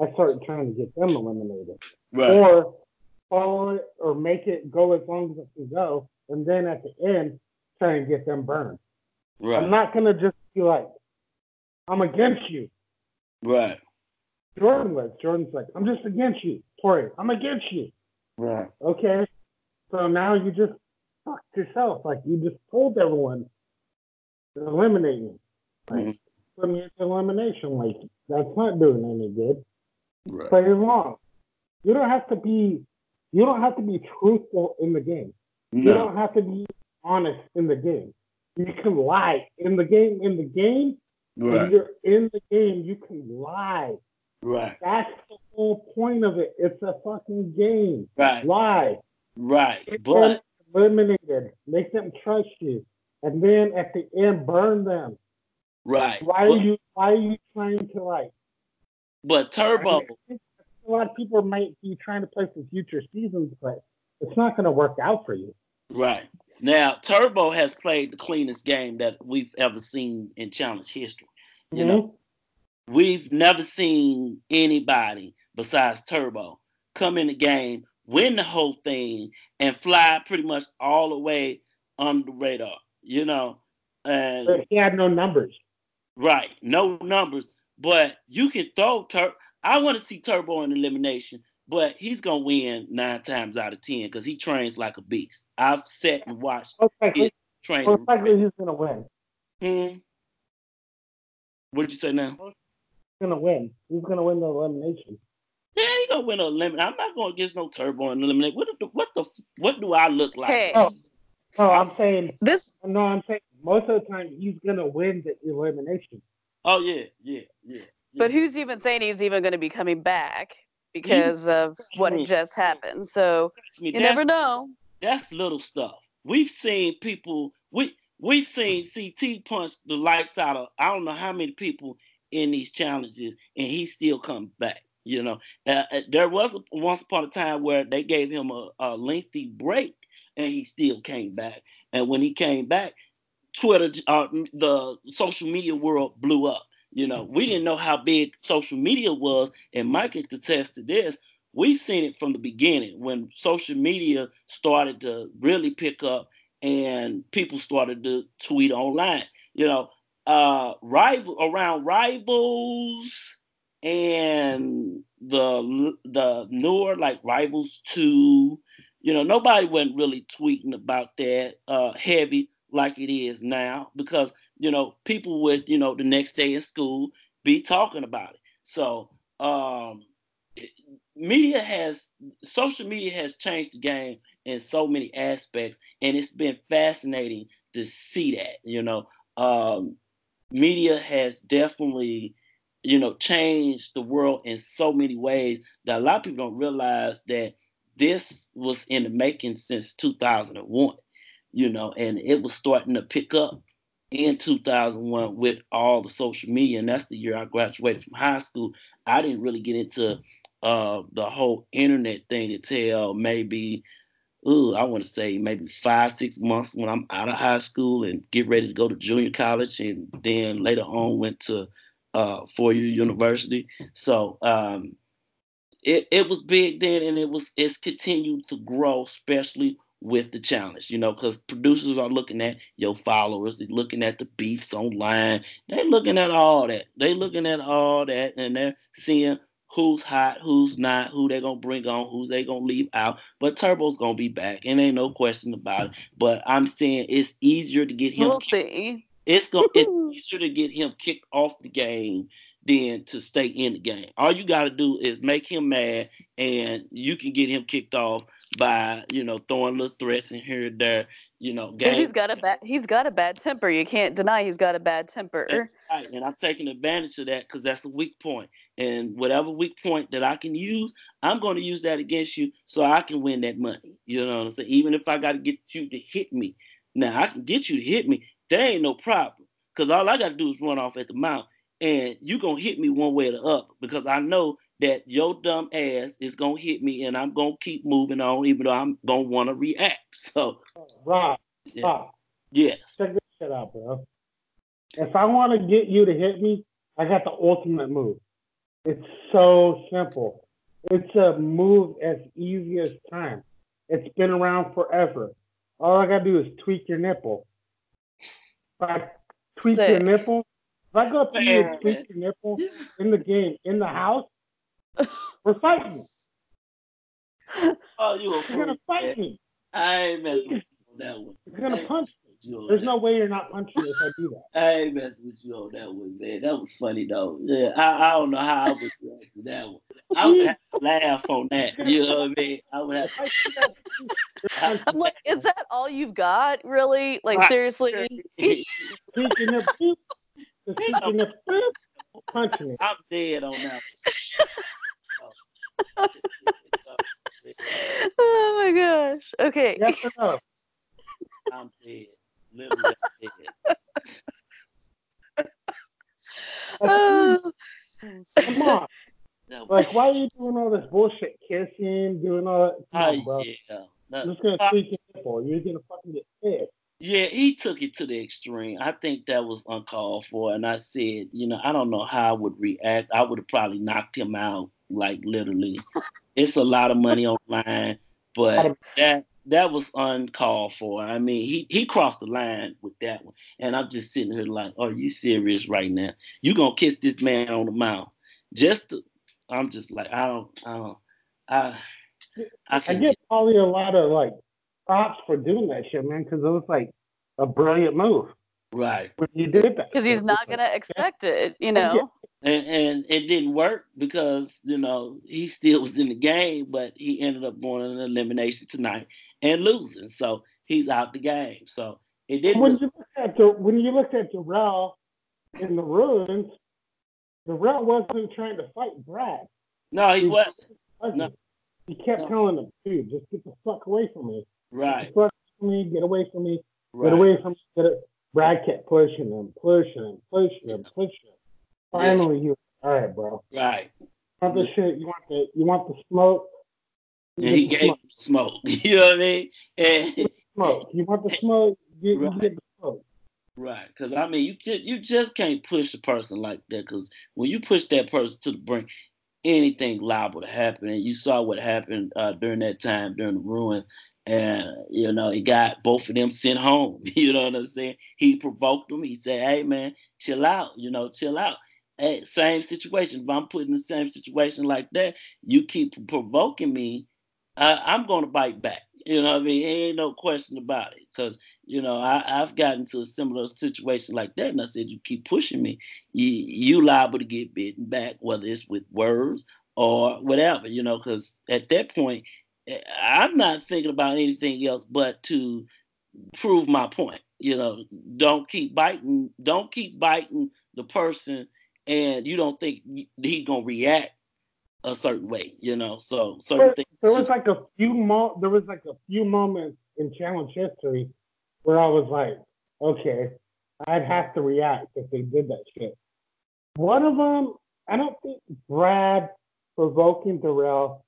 I start trying to get them eliminated. Right. Or follow it or make it go as long as it can go, and then at the end try and get them burned. Right. I'm not gonna just be like, I'm against you. Right. Jordan was. Jordan's like, I'm just against you. Tori, I'm against you. Right. Okay. So now you just fucked yourself. Like you just told everyone to eliminate me. Like, mm-hmm me into elimination. Like that's not doing any good. Right. Play along. You don't have to be. You don't have to be truthful in the game. No. You don't have to be honest in the game. You can lie in the game. In the game, right. when you're in the game, you can lie. Right. That's the whole point of it. It's a fucking game. Right. Lie. Right. Get but eliminated. Make them trust you, and then at the end, burn them. Right. Why are you Why are you trying to like? But Turbo. A lot of people might be trying to play for future seasons, but it's not going to work out for you. Right. Now, Turbo has played the cleanest game that we've ever seen in challenge history. You mm-hmm. know, we've never seen anybody besides Turbo come in the game, win the whole thing, and fly pretty much all the way under the radar. You know, and but he had no numbers. Right, no numbers, but you can throw Tur. I want to see Turbo in elimination, but he's gonna win nine times out of ten because he trains like a beast. I've sat and watched his training. Most likely he's gonna win. Hmm. What did you say now? He's gonna win. He's gonna win the elimination. Yeah, he's gonna win the elimination. I'm not gonna get no Turbo in elimination. What the what the what do I look like? Hey. Oh, no, I'm saying this. No, I'm saying most of the time he's gonna win the elimination. Oh yeah, yeah, yeah. But who's even saying he's even going to be coming back because of what just happened? So you never know. That's little stuff. We've seen people. We we've seen CT punch the lights out of I don't know how many people in these challenges, and he still comes back. You know, uh, uh there was a, once upon a time where they gave him a, a lengthy break, and he still came back. And when he came back, Twitter, uh, the social media world blew up. You know, we didn't know how big social media was, and Mike can attest to this. We've seen it from the beginning when social media started to really pick up and people started to tweet online. You know, uh, rival around rivals and the the newer like rivals two. You know, nobody wasn't really tweeting about that uh, heavy like it is now because you know people would you know the next day in school be talking about it so um media has social media has changed the game in so many aspects, and it's been fascinating to see that. You know, um, media has definitely, you know, changed the world in so many ways that a lot of people don't realize that this was in the making since 2001. You know, and it was starting to pick up in 2001 with all the social media, and that's the year I graduated from high school. I didn't really get into uh, the whole internet thing until maybe, ooh, I want to say maybe five, six months when I'm out of high school and get ready to go to junior college, and then later on went to uh, four-year university. So um, it it was big then, and it was it's continued to grow, especially with the challenge, you know, because producers are looking at your followers, they're looking at the beefs online, they're looking at all that, They're looking at all that, and they're seeing who's hot, who's not, who they're gonna bring on, who they gonna leave out. But Turbo's gonna be back, and ain't no question about it. But I'm saying it's easier to get him. We'll see. It's gonna it's easier to get him kicked off the game than to stay in the game. All you got to do is make him mad, and you can get him kicked off by you know throwing little threats in here and there. You know, because he's got a bad he's got a bad temper. You can't deny he's got a bad temper. That's right, and I'm taking advantage of that because that's a weak point. And whatever weak point that I can use, I'm going to use that against you so I can win that money. You know what I'm saying? Even if I got to get you to hit me, now I can get you to hit me. There ain't no problem because all I got to do is run off at the mouth and you're gonna hit me one way or the other because I know that your dumb ass is gonna hit me and I'm gonna keep moving on even though I'm gonna wanna react. [LAUGHS] So Rob, yeah. Rob. Yes. Check this shit out, bro. If I wanna get you to hit me, I got the ultimate move. It's so simple. It's a move as easy as time. It's been around forever. All I gotta do is tweak your nipple. If I tweak Sick. your nipple, if I go up to you and tweak your nipple in the game, in the house, we're fighting. Oh, you You're gonna fight me. I ain't messing with you on that one. You're gonna punch me. There's no way you're not punching me if I do that. [LAUGHS] I ain't messing with you on that one, man. That was funny though. Yeah, I, I don't know how I would react to that one. I would have to laugh on that. [LAUGHS] You know what I mean? I would have. To... [LAUGHS] I'm like, is that all you've got, really? Like seriously? punching it. I'm dead on that. Oh my gosh. Okay. Yes or no? I'm dead. Literally dead. [LAUGHS] Oh. Come on. No, like, why are you doing all this bullshit? Kissing, doing all that? Come on, bro. Oh, yeah. No, I'm just gonna tweak your nipple. You're gonna fucking get pissed. Yeah, he took it to the extreme. I think that was uncalled for. And I said, you know, I don't know how I would react. I would have probably knocked him out, like literally. it's a lot of money online, but that that was uncalled for. I mean, he he crossed the line with that one. And I'm just sitting here like, are you serious right now? You gonna kiss this man on the mouth? Just to, I'm just like, I don't, I don't, I. I, I get probably a lot of like props for doing that shit, man, because it was like a brilliant move. Right. When you did that. Because he's not gonna expect it, you know. And, and it didn't work because you know he still was in the game, but he ended up going in elimination tonight and losing, so he's out the game. So it didn't. When you look at the when you look at Darrell in the ruins, Darrell wasn't trying to fight Brad. No, he, he wasn't. wasn't. No. He kept no. telling him, "Dude, just get the fuck away from me." Right. Get from me, get away from me, right. get away from me. Get it. Brad kept pushing him, pushing him, pushing him, pushing him. Finally, yeah. you all right, bro. Right. You want the shit? You want the you want the smoke? You and he gave smoke. smoke. [LAUGHS] You know what I mean? And smoke. You want the smoke? Get, right. you get the smoke. Right, because I mean, you just you just can't push a person like that. Because when you push that person to the brink, anything liable to happen. And you saw what happened uh, during that time during the ruin and you know he got both of them sent home. [LAUGHS] You know what I'm saying? He provoked them. He said, "Hey man, chill out. You know, chill out." Hey, same situation. If I'm put in the same situation like that, you keep provoking me, I'm gonna bite back. You know what I mean? Ain't no question about it. Because, you know, I, have gotten to a similar situation like that. And I said, you keep pushing me. You, you liable to get bitten back, whether it's with words or whatever, you know, because at that point, I'm not thinking about anything else but to prove my point. You know, don't keep biting, don't keep biting the person, and you don't think he's gonna react a certain way. You know, so certain there, things. There was like a few mo- there was like a few moments in challenge history where I was like, okay, I'd have to react if they did that shit. One of them, I don't think Brad provoking Darrell.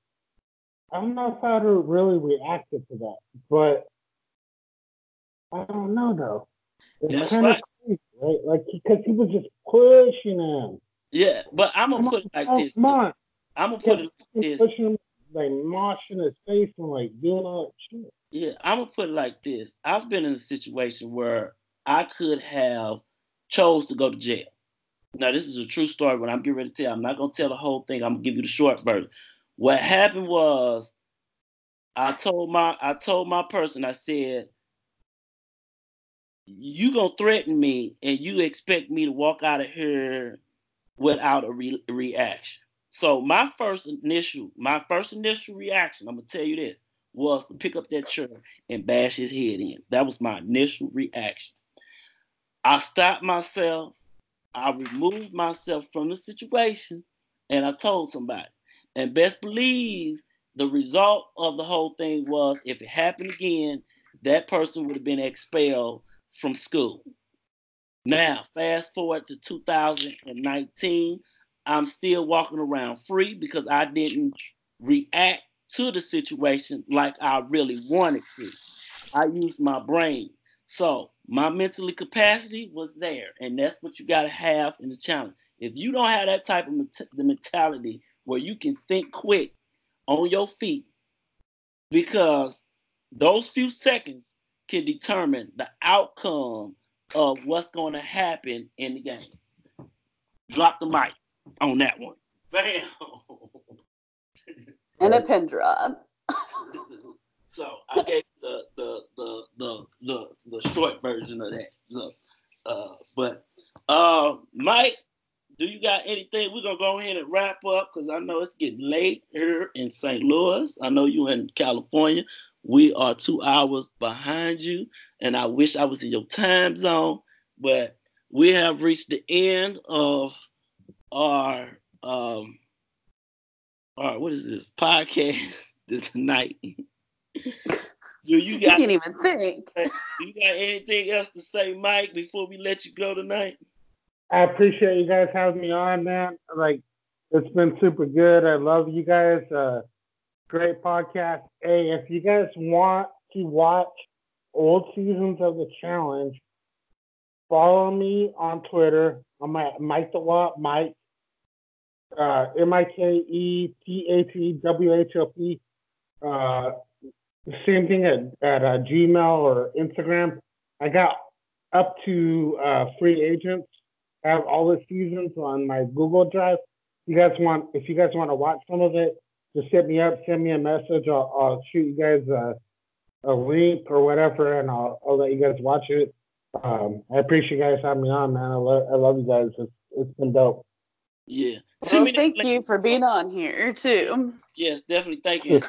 I don't know if I'd really reacted to that, but I don't know though. It's kind of crazy, right? Like because he, was just pushing him. Yeah, but I'm gonna put it like this. Come on, I'm gonna put it like this. pushing him, like moshing his face and like doing all that shit. Yeah, I'm gonna put it like this. I've been in a situation where I could have chose to go to jail. Now this is a true story. What I'm getting ready to tell, I'm not gonna tell the whole thing. I'm gonna give you the short version. What happened was, I told my I told my person. I said, "You gonna threaten me, and you expect me to walk out of here without a re- reaction." So my first initial, my first initial reaction, I'm gonna tell you this, was to pick up that chair and bash his head in. That was my initial reaction. I stopped myself. I removed myself from the situation, and I told somebody. And best believe the result of the whole thing was if it happened again, that person would have been expelled from school. Now, fast forward to 2019, I'm still walking around free because I didn't react to the situation like I really wanted to. I used my brain. So my mentally capacity was there, and that's what you got to have in the challenge. If you don't have that type of the mentality where you can think quick on your feet, because those few seconds can determine the outcome of what's going to happen in the game. Drop the mic on that one. Bam. and a pin drop. [LAUGHS] so I gave the the the the the, the short version of that. So, uh, but uh, Mike, got anything? We're gonna go ahead and wrap up because I know it's getting late here in St. Louis. I know you in California. We are two hours behind you, and I wish I was in your time zone, but we have reached the end of our um our what is this podcast [LAUGHS] this night. [LAUGHS] Do you got? You can't even think. [LAUGHS] You got anything else to say, Mike, before we let you go tonight? I appreciate you guys having me on, man. Like, it's been super good. I love you guys. Uh, great podcast. Hey, if you guys want to watch old seasons of the challenge, follow me on Twitter. I'm at Mike the Watt, Mike, uh, M I K E T H E W H O P. Uh, same thing at, at uh, Gmail or Instagram. I got up to uh, free agents. I have all the seasons on my Google Drive. You guys want, if you guys want to watch some of it, just hit me up, send me a message. I'll, I'll shoot you guys a, a link or whatever, and I'll, I'll let you guys watch it. Um, I appreciate you guys having me on, man. I love, I love you guys. It's, it's been dope. Yeah. Well, thank you for being on here too. Yes, definitely. Thank you.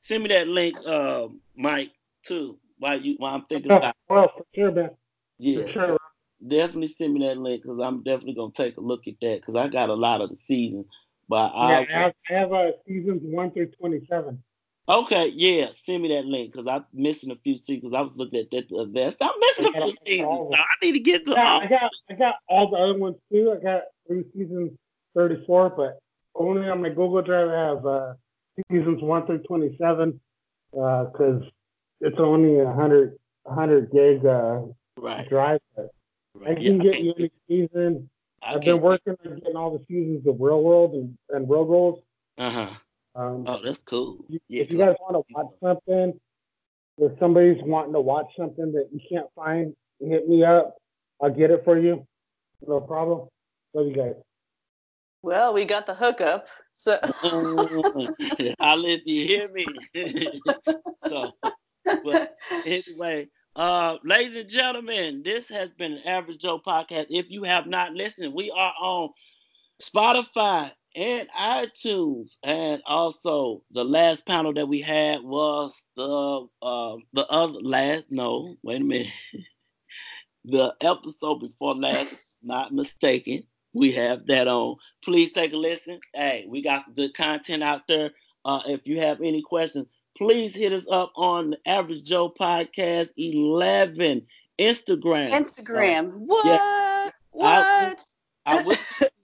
Send me that link, uh, Mike, too. While you, while I'm thinking about. Well, for sure, man. Yeah. For sure. Definitely send me that link because I'm definitely gonna take a look at that because I got a lot of the season. But I, yeah, I have, I have uh, seasons one through twenty-seven. Okay, yeah, send me that link because I'm missing a few seasons. I was looking at that the. I'm missing a few seasons. So I need to get to. Yeah, all. I got I got all the other ones too. I got three seasons 34, but only on my Google Drive I have uh, seasons 1 through 27 because uh, it's only a 100, 100 gig uh, right. drive. But right. I can yeah, get I you any season. I have been working on getting all the seasons of Real World and, and Road Rules. Uh huh. Um, oh, that's cool. Yeah, if you guys want to watch something, if somebody's wanting to watch something that you can't find, hit me up. I'll get it for you. No problem. Love you guys. Well, we got the hookup. So [LAUGHS] I'll let you hear me. [LAUGHS] so but anyway, uh, ladies and gentlemen, this has been an Average Joe podcast. If you have not listened, we are on Spotify, and iTunes. And also, the last panel that we had was the uh, the other last. No, wait a minute. [LAUGHS] the episode before last, not mistaken. We have that on. Please take a listen. Hey, we got some good content out there. Uh, if you have any questions, please hit us up on the Average Joe Podcast 11 Instagram. Instagram. Uh, what? Yeah, what? I, I was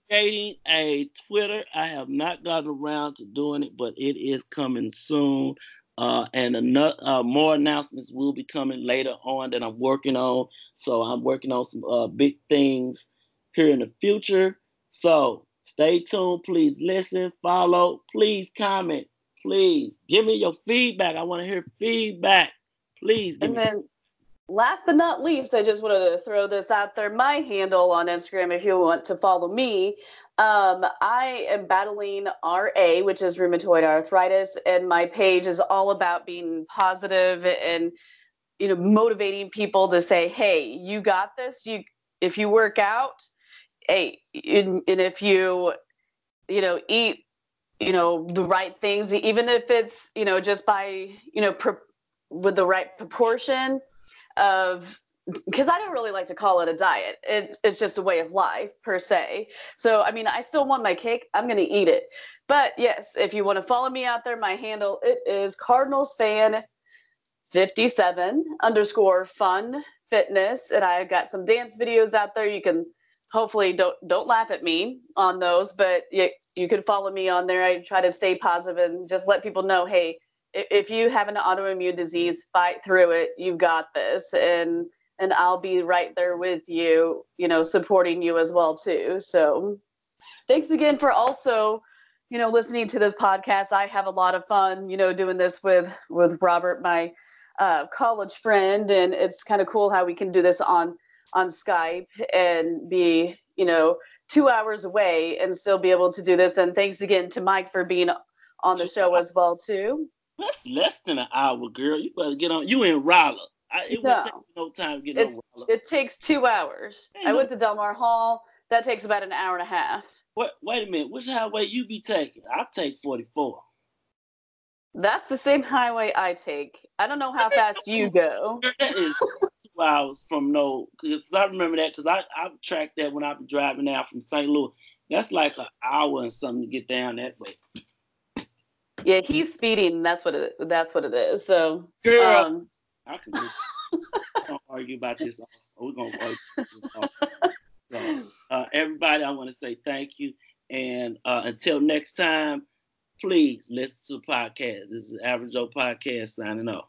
creating a Twitter. I have not gotten around to doing it, but it is coming soon. Uh, and another, uh, more announcements will be coming later on that I'm working on. So I'm working on some uh, big things here in the future. So stay tuned. Please listen, follow, please comment, please give me your feedback. I want to hear feedback. Please. and then last but not least, I just wanted to throw this out there. My handle on Instagram, if you want to follow me, um, I am battling RA, which is rheumatoid arthritis, and my page is all about being positive and you know motivating people to say, "Hey, you got this. You if you work out, hey, and, and if you you know eat you know the right things, even if it's you know just by you know with the right proportion." of because I don't really like to call it a diet. It, it's just a way of life per se. So I mean, I still want my cake. I'm gonna eat it. But yes, if you want to follow me out there, my handle it is Cardinals fan 57 underscore fun fitness, and I've got some dance videos out there. You can hopefully don't don't laugh at me on those, but you you can follow me on there. I try to stay positive and just let people know, hey if you have an autoimmune disease, fight through it. You've got this, and and I'll be right there with you, you know, supporting you as well too. So, thanks again for also, you know, listening to this podcast. I have a lot of fun, you know, doing this with with Robert, my uh, college friend, and it's kind of cool how we can do this on on Skype and be, you know, two hours away and still be able to do this. And thanks again to Mike for being on the show as well too. That's less than an hour, girl. You better get on. You in Rolla. I, it no. take no time to get it, on Rolla. It takes two hours. Ain't I no... went to Delmar Hall. That takes about an hour and a half. Wait, wait a minute. Which highway you be taking? I take 44. That's the same highway I take. I don't know how [LAUGHS] fast you go. That is hours from no. Because I remember that because I I tracked that when I was driving out from St. Louis. That's like an hour and something to get down that way. Yeah, he's speeding. That's what it. That's what it is. So. Girl, um, I can don't argue about this. We're gonna argue so, uh, everybody, I want to say thank you, and uh, until next time, please listen to the podcast. This is Average Joe Podcast signing off.